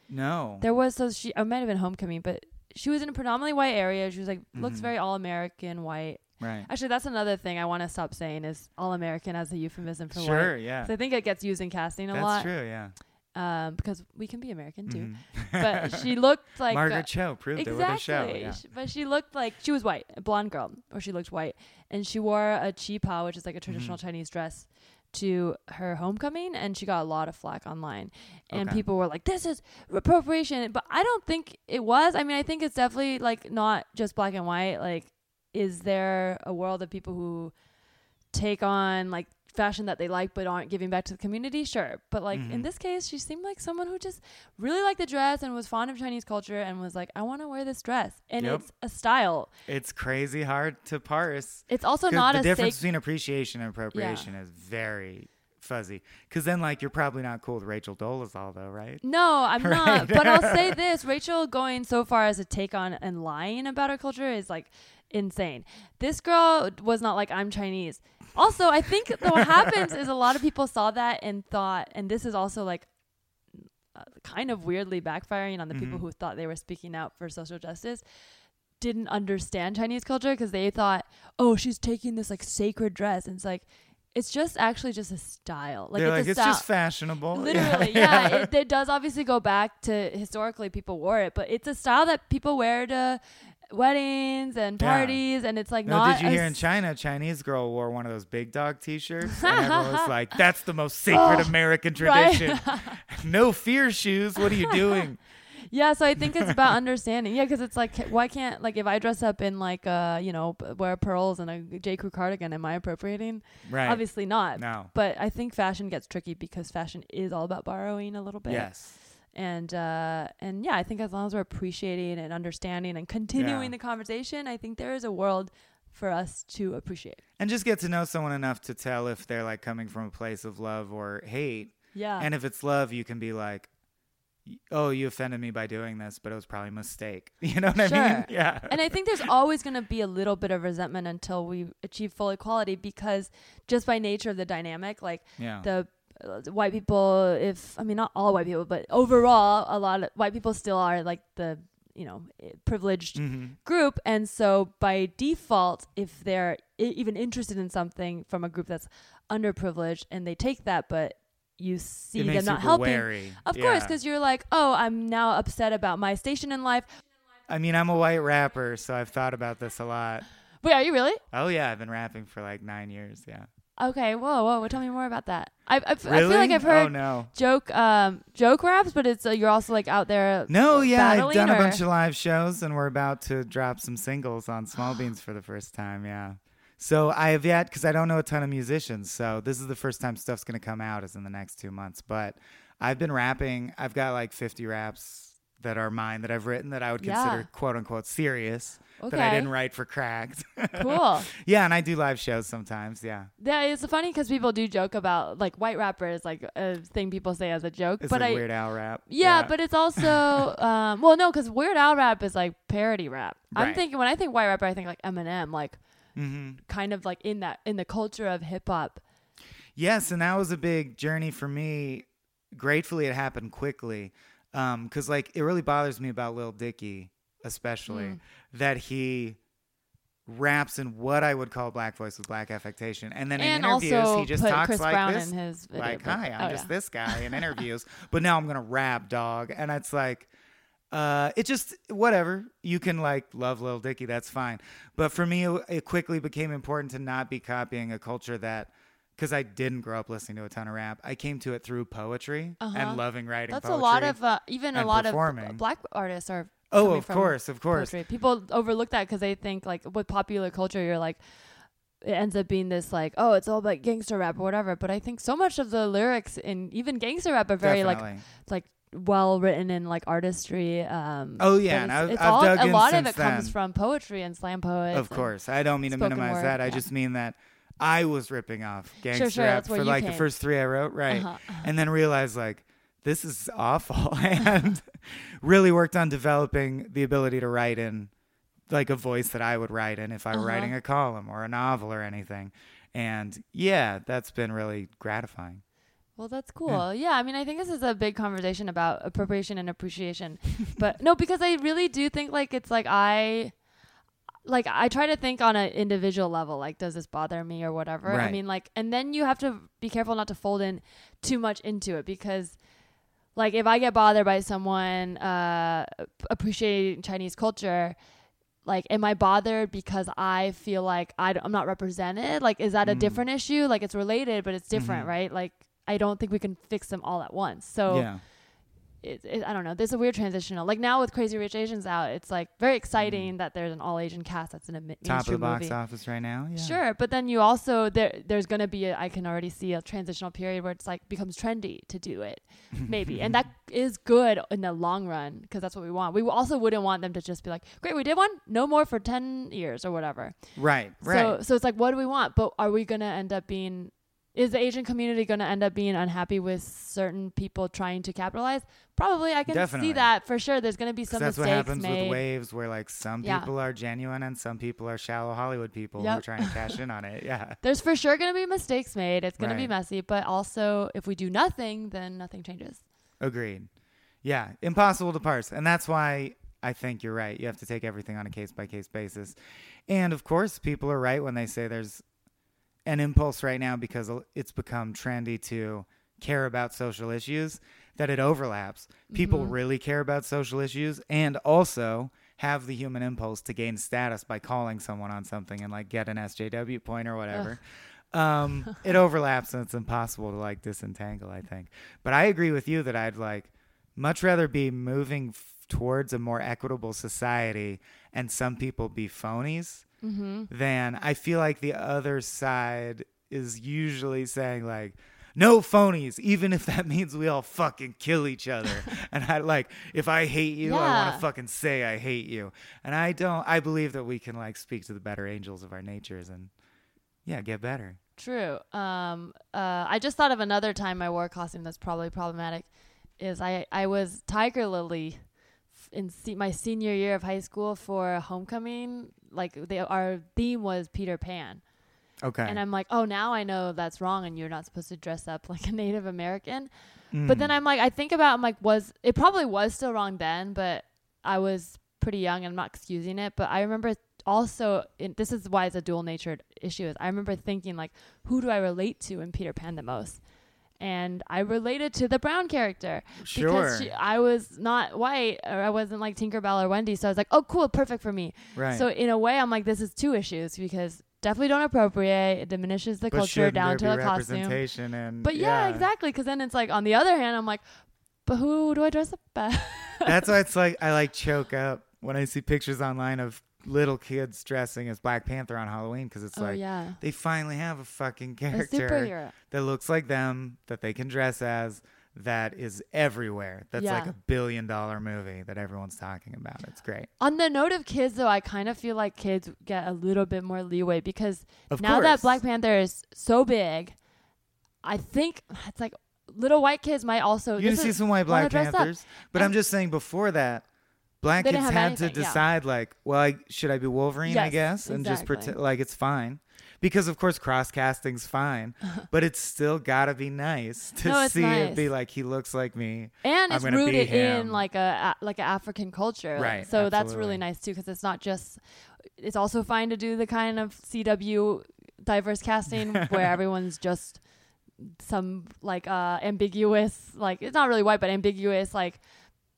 no, There was so she it might have been homecoming, but she was in a predominantly white area. She was like looks Mhm. very all American white. right. Actually, that's another thing I want to stop saying is all American as a euphemism for Sure, white. yeah, 'Cause I think it gets used in casting a that's lot. true. Yeah, Um, because we can be American too. Mhm. But she looked like Margaret uh, Cho proved exactly. it with a show. Yeah. But she looked like she was white, a blonde girl, or she looked white, and she wore a qipao, which is like a traditional Mm-hmm. Chinese dress, to her homecoming, and she got a lot of flack online, and Okay. people were like, "This is appropriation," but I don't think it was. I mean, I think it's definitely like not just black and white. Like, is there a world of people who take on like fashion that they like but aren't giving back to the community sure but like in Mhm. this case she seemed like someone who just really liked the dress and was fond of chinese culture and was like i want to wear this dress and Yep. it's a style It's crazy hard to parse. it's also not the a difference between appreciation and appropriation is very fuzzy. Because then, like, you're probably not cool with Rachel Dolezal, though, right? no i'm Right. not but i'll say this rachel going so far as to take on and lying about her culture is like insane this girl was not like i'm chinese also i think what happens is a lot of people saw that and thought and this is also like uh, kind of weirdly backfiring on the people Mhm. who thought they were speaking out for social justice didn't understand Chinese culture because they thought, oh, she's taking this like sacred dress, and it's like, it's just actually just a style. Like They're it's like, it's just fashionable. Literally, yeah. It, it does obviously go back to historically people wore it, but it's a style that people wear to weddings and Yeah. parties, and it's like No, not. did you a hear in s- China, a Chinese girl wore one of those big dog T-shirts, and everyone was like, "That's the most sacred American Right. tradition." no fear shoes. What are you doing? Yeah, so I think it's about understanding. Yeah, because it's like, why can't like if I dress up in like uh you know p- wear pearls and a J Crew cardigan, am I appropriating? Right. Obviously not. No. But I think fashion gets tricky because fashion is all about borrowing a little bit. Yes. And uh and yeah, I think as long as we're appreciating and understanding and continuing Yeah. the conversation, I think there is a world for us to appreciate. And just get to know someone enough to tell if they're like coming from a place of love or hate. Yeah. And if it's love, you can be like, "Oh, you offended me by doing this, but it was probably a mistake." You know what I mean? Sure. Yeah. and I think there's always going to be a little bit of resentment until we achieve full equality because just by nature of the dynamic, like yeah. the white people, if I mean not all white people, but overall, a lot of white people still are like the you know privileged hmm group, and so by default, if they're I- even interested in something from a group that's underprivileged and they take that, but you see them not helping. wary. Of Yeah. course, because you're like, oh, I'm now upset about my station in life. I mean, I'm a white rapper, so I've thought about this a lot. Wait, are you really? Oh yeah, I've been rapping for like nine years. Yeah. Okay, whoa, whoa, tell me more about that. I, I, f- I Really? feel like I've heard Oh no. joke, um, joke raps, but it's uh, you're also like out there. No, yeah, I've done a bunch of live shows, and we're about to drop some singles on Small Beans for the first time. Yeah. So I have yet because I don't know a ton of musicians. So this is the first time stuff's gonna come out is in the next two months. But I've been rapping. I've got like 50 raps that are mine that I've written that I would Yeah. consider quote unquote serious Okay, that I didn't write for Cracked. cool. yeah, and I do live shows sometimes. Yeah, Yeah, it's funny because people do joke about like white rapper is like a thing people say as a joke, it's but like I Weird Al rap. yeah, yeah. but it's also um, well, no, because Weird Al rap is like parody rap. I'm thinking when I think white rapper, I think like Eminem, like hmm kind of like in that in the culture of hip hop. Yes, and that was a big journey for me. Gratefully, it happened quickly. Um, cause like it really bothers me about Lil Dicky, especially Mm. that he raps in what I would call black voice with black affectation, and then and in interviews he just talks Chris like Brown this, his video, like, "Hi, I'm oh, just yeah. this guy" in interviews, but now I'm gonna rap, dog, and it's like. Uh, it just whatever you can like love Lil Dicky, that's fine. But for me, it, it quickly became important to not be copying a culture that, because I didn't grow up listening to a ton of rap. I came to it through poetry Uh-huh. and loving writing. That's a lot of uh, even a lot of performing. b- black artists are. Oh, of course, of course. poetry. People overlook that because they think like with popular culture, you're like it ends up being this like oh it's all about gangster rap or whatever. But I think so much of the lyrics in even gangster rap are very like Definitely. like well written and like artistry. Um, Oh, yeah, and it's, I've- it's I've all, dug a in lot of it comes from poetry and slam poets. Of course, I don't mean to minimize word, that. I yeah. just mean that I was ripping off gangster sure, rap for like the first three I wrote, right? Uh-huh, uh-huh. And then realized like this is awful, and really worked on developing the ability to write in like a voice that I would write in if I were Uh-huh. writing a column or a novel or anything. And yeah, that's been really gratifying. Well, that's cool. Yeah. I mean, I think this is a big conversation about appropriation and appreciation. but no, because I really do think like it's like I like I try to think on an individual level like does this bother me or whatever. I mean, like and then you have to be careful not to fold in too much into it because like if I get bothered by someone uh appreciating Chinese culture, like am I bothered because I feel like I am not represented? Like is that a Mm. different issue? Like it's related but it's different, Mhm. right? Like I don't think we can fix them all at once. So yeah. It, it, I don't know. There's a weird transitional. Like now with Crazy Rich Asians out, it's like very exciting that there's an all Asian cast that's in a Mm. Top of the box movie. office right now. Yeah. Sure, but then you also there there's gonna be a, I can already see a transitional period where it's like becomes trendy to do it, maybe, and that is good in the long run because that's what we want. We also wouldn't want them to just be like, great, we did one, no more for ten years or whatever. Right. Right. So so it's like, what do we want? But are we gonna end up being? Is the Asian community gonna end up being unhappy with certain people trying to capitalize? Probably, I can Definitely. see that for sure. There's gonna be some mistakes. that's what happens made. with waves where like some Yeah. people are genuine and some people are shallow Hollywood people who are trying to cash in on it. Yeah. There's for sure gonna be mistakes made. It's gonna be messy, but also if we do nothing, then nothing changes. Agreed. Yeah. Impossible to parse. And that's why I think you're right. You have to take everything on a case by case basis. And of course, people are right when they say there's an impulse right now because it's become trendy to care about social issues that it overlaps. People Mhm. really care about social issues and also have the human impulse to gain status by calling someone on something and like get an SJW point or whatever. Um, it overlaps and it's impossible to like disentangle, I think. But I agree with you that I'd like much rather be moving f- towards a more equitable society and some people be phonies Mm-hmm. than I feel like the other side is usually saying like no phonies even if that means we all fucking kill each other and I like if I hate you I want to fucking say I hate you and I don't I believe that we can like speak to the better angels of our natures and yeah get better True. Um, uh, I just thought of another time I wore a costume that's probably problematic. Is I I was Tiger Lily f- in se- my senior year of high school for homecoming. Like they, our theme was Peter Pan, okay and I'm like, oh, now I know that's wrong, and you're not supposed to dress up like a Native American. But Mm. then I'm like, I think about, I'm like, was it probably was still wrong then, but I was pretty young and I'm not excusing it. But I remember also, in, this is why it's a dual natured issue, is I remember thinking, like, who do I relate to in Peter Pan the most? And I related to the brown character sure because she, I was not white or I wasn't like Tinkerbell or Wendy. So I was like, oh, cool, perfect for me. right So in a way, I'm like, this is two issues because definitely don't appropriate. It diminishes the but culture down to a costume. and But yeah, exactly. Because then it's like on the other hand, I'm like, but who do I dress up as? That's why it's like I like choke up when I see pictures online of little kids dressing as Black Panther on Halloween because it's oh like yeah, they finally have a fucking character superhero. that looks like them that they can dress as that is everywhere. That's like a billion dollar movie that everyone's talking about. It's great. On the note of kids, though, I kind of feel like kids get a little bit more leeway because Of now course. that Black Panther is so big, I think it's like little white kids might also. you see some white Black. Panthers, but I'm just saying before that. Kids had to anything, yeah. decide, like, well, I, should I be Wolverine? I Yes, guess, and just pretend like it's fine, because of course cross casting's fine, but it's still gotta be nice to No, see it be like he looks like me. and I'm it's rooted in like a, a like an African culture, Right, So that's really nice too, because it's not just. It's also fine to do the kind of CW diverse casting where everyone's just some like uh ambiguous, like it's not really white, but ambiguous like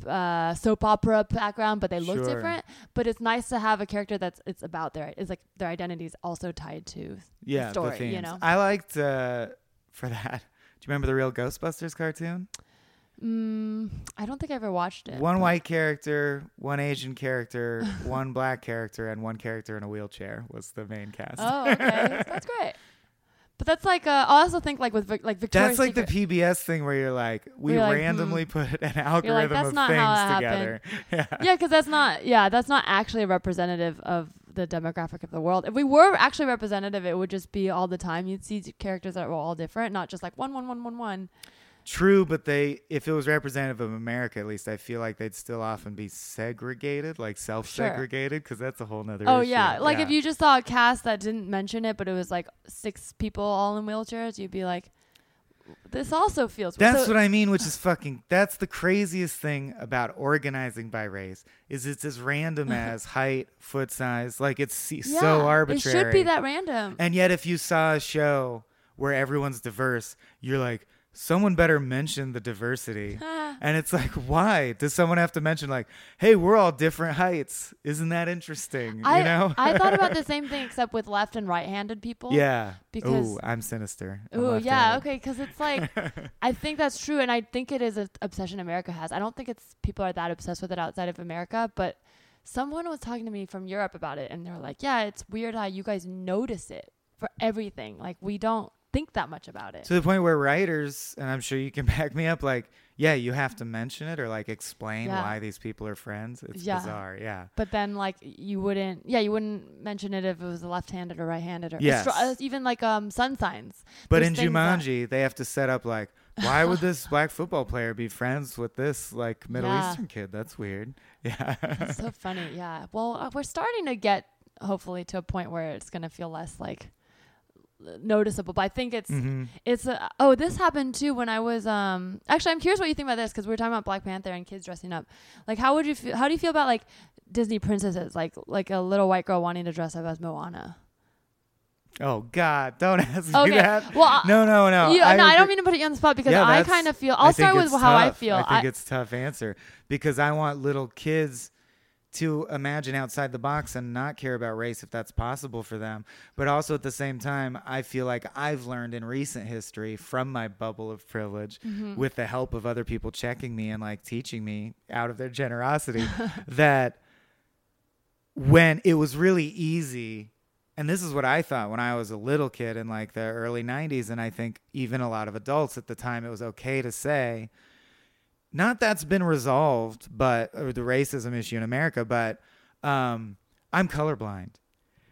uh soap opera background, but they look Sure. different. But it's nice to have a character that's it's about their is like their identity is also tied to Yeah, story, the you know? I liked uh, for that. Do you remember the real Ghostbusters cartoon? Mm, I don't think I ever watched it. One white character, one Asian character, one black character, and one character in a wheelchair was the main cast. Oh, okay. that's great. But that's like uh, I also think like with like Victoria's That's like Secret, the PBS thing where you're like, we You're like, randomly put an algorithm "That's of things together. Yeah. yeah, because that's not yeah, that's not actually representative of the demographic of the world. If we were actually representative, it would just be all the time. You'd see characters that were all different, not just like one, one, one, one, one. True, but they if it was representative of America, at least I feel like they'd still often be segregated, like self-segregated, because that's a whole nother. Oh issue. yeah, like if you just saw a cast that didn't mention it, but it was like six people all in wheelchairs, you'd be like, this also feels. That's so, what I mean, which is fucking. That's the craziest thing about organizing by race is it's as random as height, foot size. Like it's yeah, so arbitrary. It should be that random. And yet, if you saw a show where everyone's diverse, you're like, someone better mention the diversity. and it's like, why does someone have to mention like, hey, we're all different heights? Isn't that interesting? I you know? I thought about the same thing except with left and right-handed people. yeah. because- Ooh, I'm sinister. I'm yeah, okay, because it's like, I think that's true, and I think it is an obsession America has. I don't think it's people are that obsessed with it outside of America, but someone was talking to me from Europe about it, and they're like, "Yeah, it's weird how you guys notice it for everything. Like we don't think that much about it." to the point where writers and i'm sure you can back me up like yeah you have to mention it or like explain Yeah. why these people are friends it's Yeah. bizarre yeah but then, like, you wouldn't, yeah, you wouldn't mention it if it was left-handed or right-handed, or Yes. astro- uh, even like um sun signs. but There's in things that- jumanji they have to set up like why would this black football player be friends with this like middle Yeah. eastern kid that's weird yeah It's so funny, yeah. Well, uh, we're starting to get hopefully to a point where it's gonna feel less like noticeable. But I think it's Mhm. it's a, oh this happened too when I was um actually I'm curious what you think about this because we were talking about Black Panther and kids dressing up. Like how would you feel? How do you feel about like Disney princesses? Like like a little white girl wanting to dress up as Moana. oh god don't ask Okay. me that Well, I- no no no you, no, I don't mean to put you on the spot because Yeah, I kind of feel. I I'll start with it's how I feel. I think it's a tough answer because I want little kids to imagine outside the box and not care about race if that's possible for them. But also at the same time, I feel like I've learned in recent history from my bubble of privilege Mm-hmm. with the help of other people checking me and like teaching me out of their generosity that when it was really easy and this is what I thought when I was a little kid in like the early 90s and I think even a lot of adults at the time it was okay to say not that's been resolved but the racism issue in America but um I'm colorblind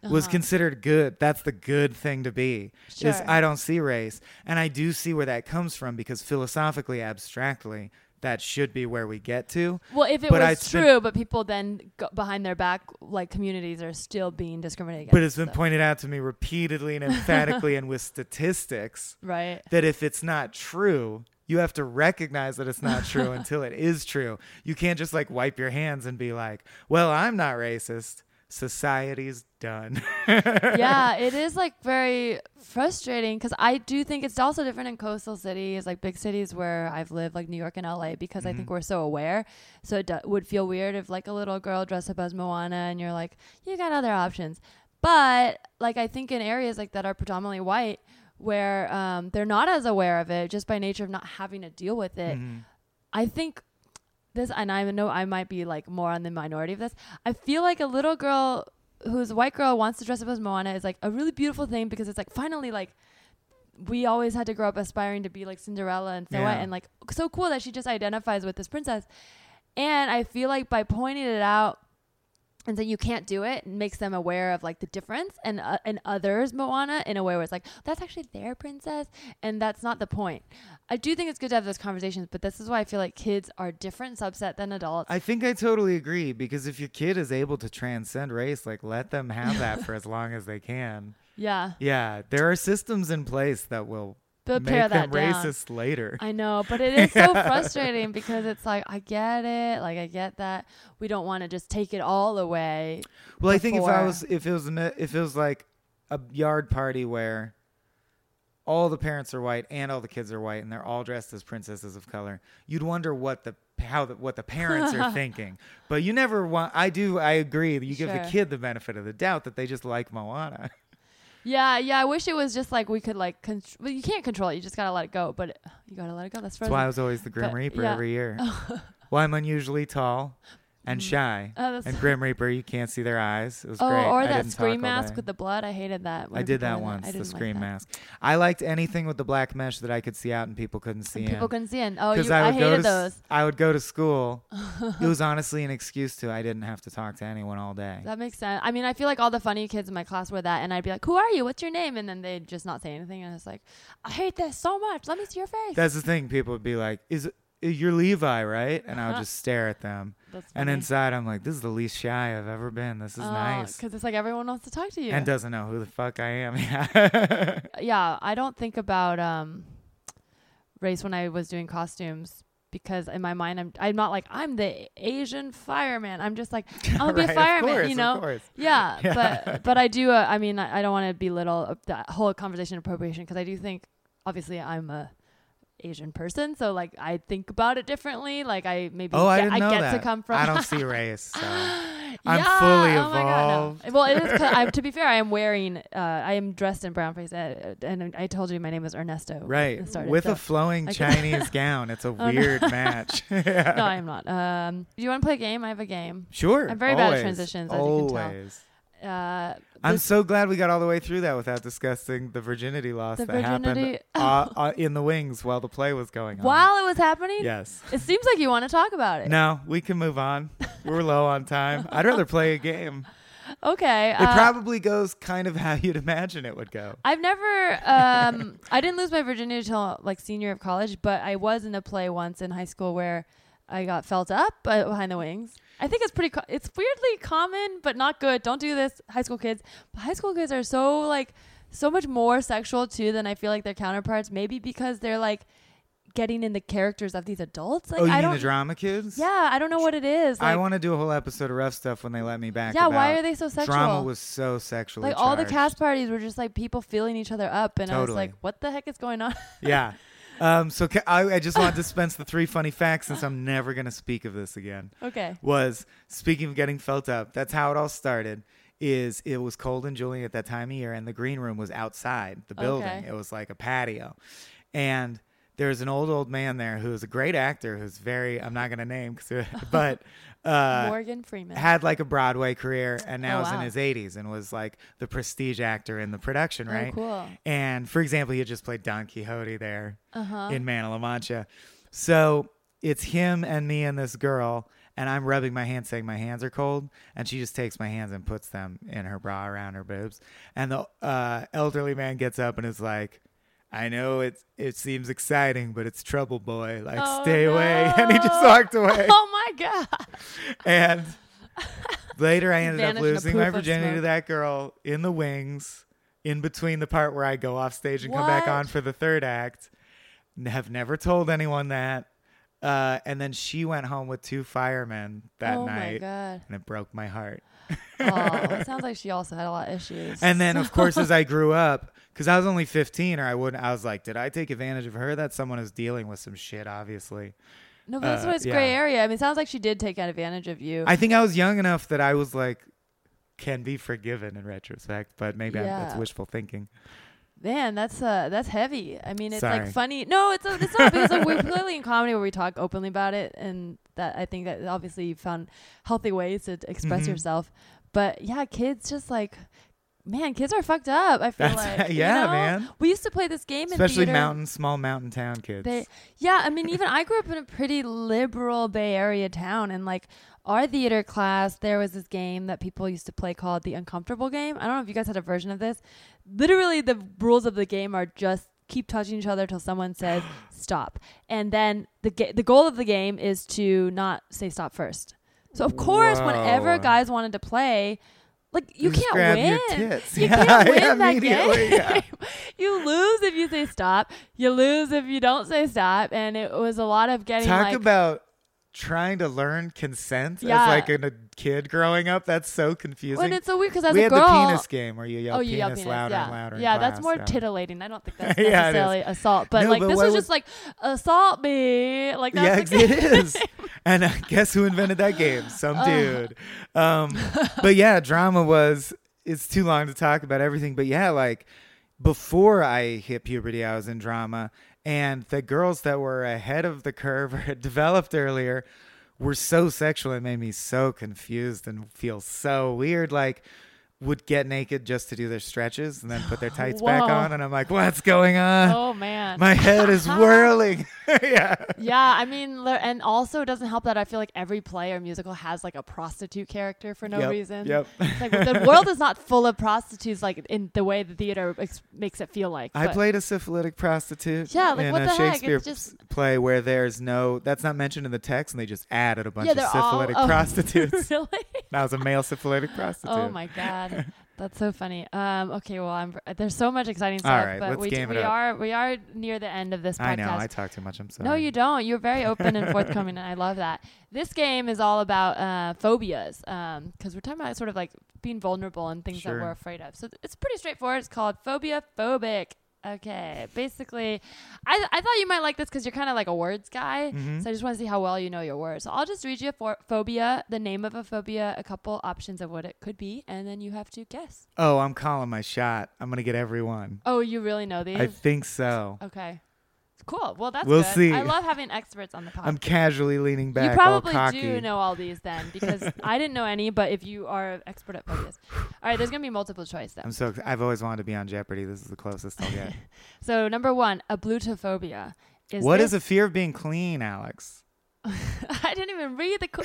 was Uh-huh. considered good that's the good thing to be is I don't see race and I do see where that comes from because philosophically abstractly that should be where we get to Well, if it But was true, but people then go behind their back, like communities are still being discriminated against. but it's been so- pointed out to me repeatedly and emphatically and with statistics right. that if it's not true, you have to recognize that it's not true until it is true. You can't just like wipe your hands and be like, "Well, I'm not racist. Society's done." yeah, it is like very frustrating because I do think it's also different in coastal cities, like big cities where I've lived, like New York and LA, because I think Mhm. we're so aware. So it do- would feel weird if like a little girl dressed up as Moana and you're like, you got other options. But like I think in areas like that are predominantly white, where um, they're not as aware of it just by nature of not having to deal with it. Mhm. I think this, and I know I might be like more on the minority of this. I feel like a little girl who's a white girl wants to dress up as Moana is like a really beautiful thing because it's like finally like we always had to grow up aspiring to be like Cinderella and so Yeah. what, and like so cool that she just identifies with this princess. And I feel like by pointing it out and saying you can't do it makes them aware of like the difference and uh, and others Moana in a way where it's like that's actually their princess and that's not the point. I do think it's good to have those conversations, but this is why I feel like kids are a different subset than adults. I think I totally agree because if your kid is able to transcend race, like let them have that for as long as they can. yeah, Yeah, there are systems in place that will but make pare them that down. racist later. I know, but it is so frustrating because it's like I get it, like I get that we don't want to just take it all away. Well, I think if I was if it was if it was like a yard party where all the parents are white and all the kids are white and they're all dressed as princesses of color, you'd wonder what the how the, what the parents are thinking. But you never want. I do. I agree. that You give the kid the benefit of the doubt that they just like Moana. Yeah, yeah. I wish it was just like we could like, contr- well, you can't control it. You just gotta let it go. But you gotta let it go. That's That's why I was always the Grim But, Reaper yeah. every year. well, I'm unusually tall and Mm. shy. Oh, that's And Grim Reaper, you can't see their eyes. It was oh, great. or I that didn't scream mask with the blood. I hated that. I did that once, the like scream that. mask. I liked anything with the black mesh that I could see out and people couldn't see And people couldn't see it. Oh, you, Because I, I would go hated to, those. I would go to school. it was honestly an excuse to I didn't have to talk to anyone all day. That makes sense. I mean, I feel like all the funny kids in my class were that, and I'd be like, "Who are you? What's your name?" And then they'd just not say anything, and it's like, "I hate this so much. Let me see your face." That's the thing. People would be like, "Is it, you're Levi, right?" And Uh-huh. just stare at them. And inside, I'm like, "This is the least shy I've ever been. This is nice." Because it's like everyone wants to talk to you. And doesn't know who the fuck I am. Yeah. yeah, I don't think about um, race when I was doing costumes because in my mind I'm I'm not like I'm the Asian fireman. I'm just like I'll be a Right, of fireman, course, you of know. course. Yeah, Yeah. but but I do. Uh, I mean, I, I don't want to belittle uh, that whole conversation appropriation because I do think obviously I'm a Asian person, so like I think about it differently. Like I maybe Oh, I get, didn't know get that. to come from. I don't see race. So. I'm Yeah, fully oh my God, no. evolved. Well, it is. I, to be fair, I am wearing. Uh, I am dressed in brown face, uh, and I told you my name is Ernesto. Right. started, With so- a flowing I Chinese gown. It's a no. weird match. no, I am not. Um, do you want to play a game? I have a game. Sure. I'm very bad at always, transitions, as you can tell. Uh, I'm so glad we got all the way through that without discussing the virginity loss the that virginity. happened uh, uh, in the wings while the play was going on. While it was happening, Yes. it seems like you want to talk about it. No, we can move on. We're low on time. I'd rather play a game. Okay. It uh, probably goes kind of how you'd imagine it would go. I've never. Um, I didn't lose my virginity until like senior of college, but I was in a play once in high school where I got felt up uh, behind the wings. I think it's pretty. Co- it's weirdly common, but not good. Don't do this, high school kids. But high school kids are so like so much more sexual too than I feel like their counterparts. Maybe because they're like getting in the characters of these adults. Like oh, you I mean don't. the drama kids? yeah, I don't know what it is. Like, I want to do a whole episode of Rough Stuff when they let me back. yeah, why are they so sexual? Drama was so sexually like all the cast parties were just like people feeling each other up, and I was like, what the heck is going on? Yeah. Um, so ca- I, I just want to dispense the three funny facts since I'm never gonna speak of this again. Okay. Was speaking of getting felt up. That's how it all started. Is it was cold in Julian at that time of year, and the green room was outside the building. Okay. It was like a patio, and there's an old old man there who's a great actor who's very I'm not gonna name, 'cause- but uh, Morgan Freeman. had like a Broadway career and now Oh, is in his 80s and was like the prestige actor in the production, right? Oh, cool. And for example, he had just played Don Quixote there Uh huh. in Man of La Mancha. So it's him and me and this girl, and I'm rubbing my hands saying my hands are cold, and she just takes my hands and puts them in her bra around her boobs. And the uh, elderly man gets up and is like, I know it it seems exciting, but it's trouble, boy. Like, Oh, stay away. And he just walked away. Oh my god. And later, I ended up Vanished losing my virginity to that girl in the wings, in between the part where I go off stage and come back on for the third act. Have never told anyone that. Uh, and then she went home with two firemen that oh my night, god. and it broke my heart. Oh, it sounds like she also had a lot of issues. And then, of course, as I grew up, because I was only 15, or I wouldn't, I was like, did I take advantage of her? That someone is dealing with some shit, obviously. no, but that's uh, it's yeah. gray area. I mean, it sounds like she did take advantage of you. I think I was young enough that I was like, can be forgiven in retrospect, but maybe I'm, that's wishful thinking. Man, that's uh that's heavy. I mean, it's Sorry. like funny. No, it's a, it's not because like we're clearly in comedy where we talk openly about it, and that I think that obviously you found healthy ways to express Mhm. yourself. But yeah, kids just like, man, kids are fucked up. I feel That's like you yeah, know? man. We used to play this game in Especially theater. mountain, small mountain town kids. They, yeah, I mean, even I grew up in a pretty liberal Bay Area town, and like our theater class, there was this game that people used to play called the Uncomfortable Game. I don't know if you guys had a version of this. Literally, the rules of the game are just keep touching each other till someone says stop, and then the ga- the goal of the game is to not say stop first. So of course, whenever guys wanted to play. Like you Just can't win. You Yeah, can't win that game. yeah. you lose if you say stop. You lose if you don't say stop. And it was a lot of getting Talk like about trying to learn consent Yeah. as like a, a kid growing up. That's so confusing. when it's so weird because as we a had girl, the penis game where you yell oh, penis, you yell penis, louder yeah, and louder. yeah, that's more yeah. titillating. I don't think that's Yeah, necessarily assault, but No, like but this was was- just like assault me, like Yeah, that's it is. And uh, guess who invented that game? Some Oh. dude. Um, but yeah, drama was. It's too long to talk about everything, but yeah, like before I hit puberty, I was in drama, and the girls that were ahead of the curve or had developed earlier were so sexual. It made me so confused and feel so weird. Like would get naked just to do their stretches and then put their tights back on, and I'm like, what's going on? oh man. My head is whirling. yeah. yeah, I mean, and also it doesn't help that I feel like every play or musical has like a prostitute character for no Yep, reason. Yep. It's like the world is not full of prostitutes like in the way the theater ex- makes it feel like. I played a syphilitic prostitute Yeah, like, in what a the heck? Shakespeare It's just- play where there's no that's not mentioned in the text and they just added a bunch Yeah, of they're all- syphilitic oh, prostitutes. really? That was a male syphilitic prostitute. Oh my god, that's so funny. Um, okay, well, I'm there's so much exciting stuff, All right, but let's we, game it we up. are we are near the end of this podcast. I know, I talk too much. I'm sorry. no, you don't. You're very open and forthcoming, and I love that. This game is all about uh, phobias, because we're talking about sort of like being vulnerable and things Sure. that we're afraid of. So th- it's pretty straightforward. It's called Phobia Phobic. Okay, basically, I I thought you might like this because you're kind of like a words guy. Mhm. So I just want to see how well you know your words. So I'll just read you a for- phobia, the name of a phobia, a couple options of what it could be, and then you have to guess. Oh, I'm calling my shot. I'm gonna get every one. Oh, you really know these? I think so. okay. Cool. Well, that's We'll good. see. I love having experts on the podcast. I'm casually leaning back, you probably do know all these then because I didn't know any, but if you are an expert at phobias. All right, there's going to be multiple choice then. I'm so. I've always wanted to be on Jeopardy. This is the closest I'll get. So, number 1, ablutophobia. Is what is a fear of being clean, Alex? I didn't even read the. Co-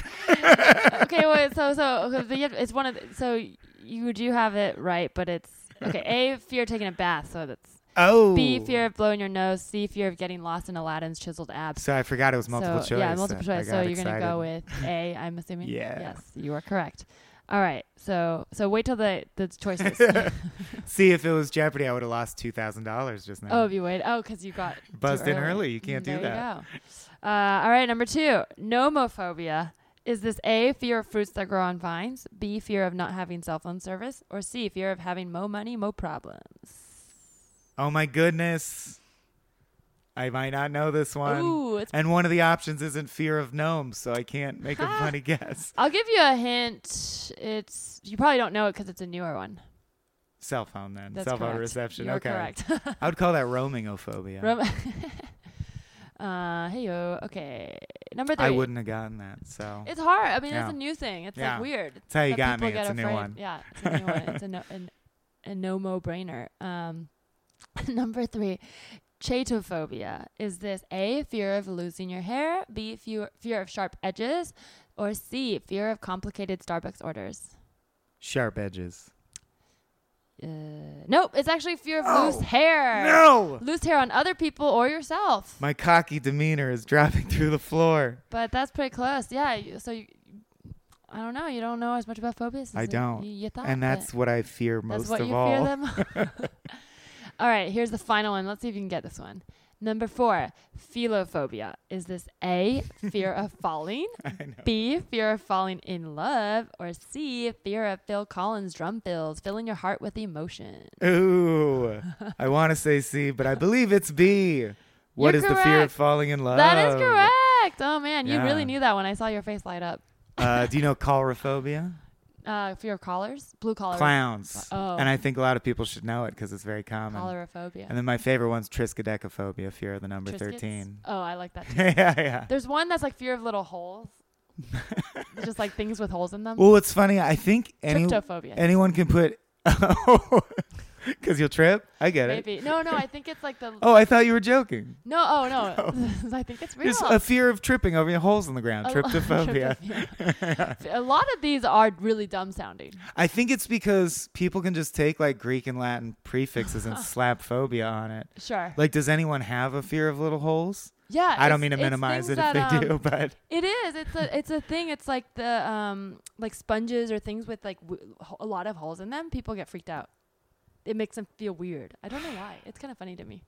okay, wait. So, so it's one of. The, so you do have it right, but it's okay. A fear of taking a bath. So that's Oh. B fear of blowing your nose. C fear of getting lost in Aladdin's chiseled abs. So I forgot it was multiple so, choice. Yeah, multiple choice. So you're gonna go with A. I'm assuming. Yeah. Yes, you are correct. All right. So so wait till the the choices. See, if it was Jeopardy, I would have lost two thousand dollars just now. oh, if you wait. Oh, because you got Buzzed in early. You can't Mm, do there that. You go. Uh, all right. Number two, nomophobia. Is this A, fear of fruits that grow on vines, B, fear of not having cell phone service, or C, fear of having mo money, mo problems? Oh my goodness. I might not know this one. Ooh. And one of the options isn't fear of gnomes, so I can't make a funny guess. I'll give you a hint. It's you probably don't know it because it's a newer one. Cell phone then. That's Cell phone correct. reception. You're okay. correct. I would call that roamingophobia. Rom- uh, hey yo. Okay, number three. I wouldn't have gotten that. So It's hard. I mean, Yeah. it's a new thing. It's Yeah. like weird. that's how you got me. It's a new one. Yeah, it's a new one. It's a no, an, a no mo brainer. Um, number three, chaetophobia. Is this A, fear of losing your hair, B, fear, fear of sharp edges, or C, fear of complicated Starbucks orders? Sharp edges. Uh, nope, it's actually fear of loose hair. No! Loose hair on other people or yourself. My cocky demeanor is dropping through the floor. But that's pretty close. Yeah. you- So you, I don't know. You don't know as much about phobias. I don't. You, you thought. and that's what I fear most That's what of you all. fear them. all right, here's the final one. Let's see if you can get this one. Number four, philophobia. Is this A, fear of falling, I know. B, fear of falling in love, or C, fear of Phil Collins drum fills, filling your heart with emotion? Ooh, I want to say C, but I believe it's B. What You're is the fear of falling in love? That is correct. Oh man, you really knew that when I saw your face light up. Uh, do you know coulrophobia? Uh, fear of collars, blue collar, Clowns. Oh. And I think a lot of people should know it because it's very common. collarophobia. And then my favorite one's triskaidekaphobia, fear of the number Triscuits? 13. Oh, I like that. Too. yeah, yeah. There's one that's like fear of little holes, just like things with holes in them. Well, it's funny. I think any, anyone can put. Because you'll trip? I get it. Maybe. No, no, I think it's like the. Oh, I thought you were joking. No, oh, no. I think it's real. Just a fear of tripping over the holes in the ground. A- Tryptophobia. Tryptophobia. a lot of these are really dumb sounding. I think it's because people can just take like Greek and Latin prefixes and slap phobia on it. Sure. Like, does anyone have a fear of little holes? Yeah. I don't mean to minimize it if that, they um, do, but It is. It's a. It's a thing. It's like the um like sponges or things with like w- a lot of holes in them. People get freaked out. It makes them feel weird. I don't know why. It's kind of funny to me.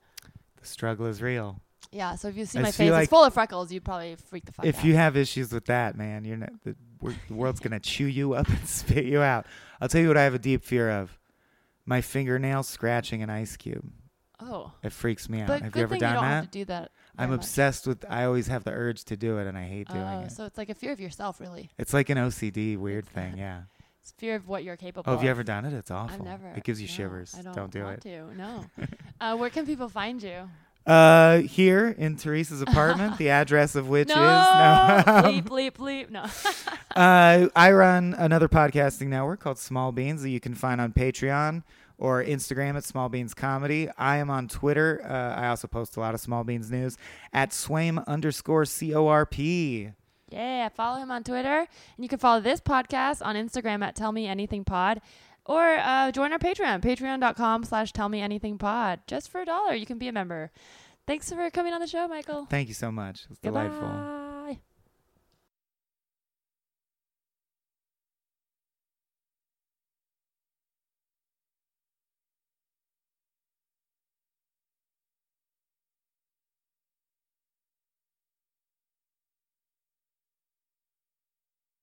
the struggle is real. Yeah. So if you see I my face, like it's full of freckles. You'd probably freak the fuck If out. If you have issues with that, man, you're not, the, the world's gonna chew you up and spit you out. I'll tell you what I have a deep fear of: my fingernail scratching an ice cube. oh. It freaks me out. But have you ever done you that? do that. I'm very much. obsessed with. I always have the urge to do it, and I hate doing Oh, it. so it's like a fear of yourself, really. It's like an OCD weird thing. Yeah. It's fear of what you're capable Oh, of. have you ever done it? It's awful. I've never. It gives you no, shivers. I don't, do want it. To. No. uh, where can people find you? Uh, here in Teresa's apartment, the address of which no. is no. bleep bleep bleep. No. uh, I run another podcasting network called Small Beans that you can find on Patreon or Instagram at Small Beans Comedy. I am on Twitter. Uh, I also post a lot of Small Beans news at Swaim underscore C O R P. yeah. Follow him on Twitter, and you can follow this podcast on Instagram at Tell Me Anything Pod. Or uh, join our Patreon, patreon.com slash tell me anything pod. Just for a dollar, you can be a member. Thanks for coming on the show, Michael. Thank you so much. It's delightful. Goodbye.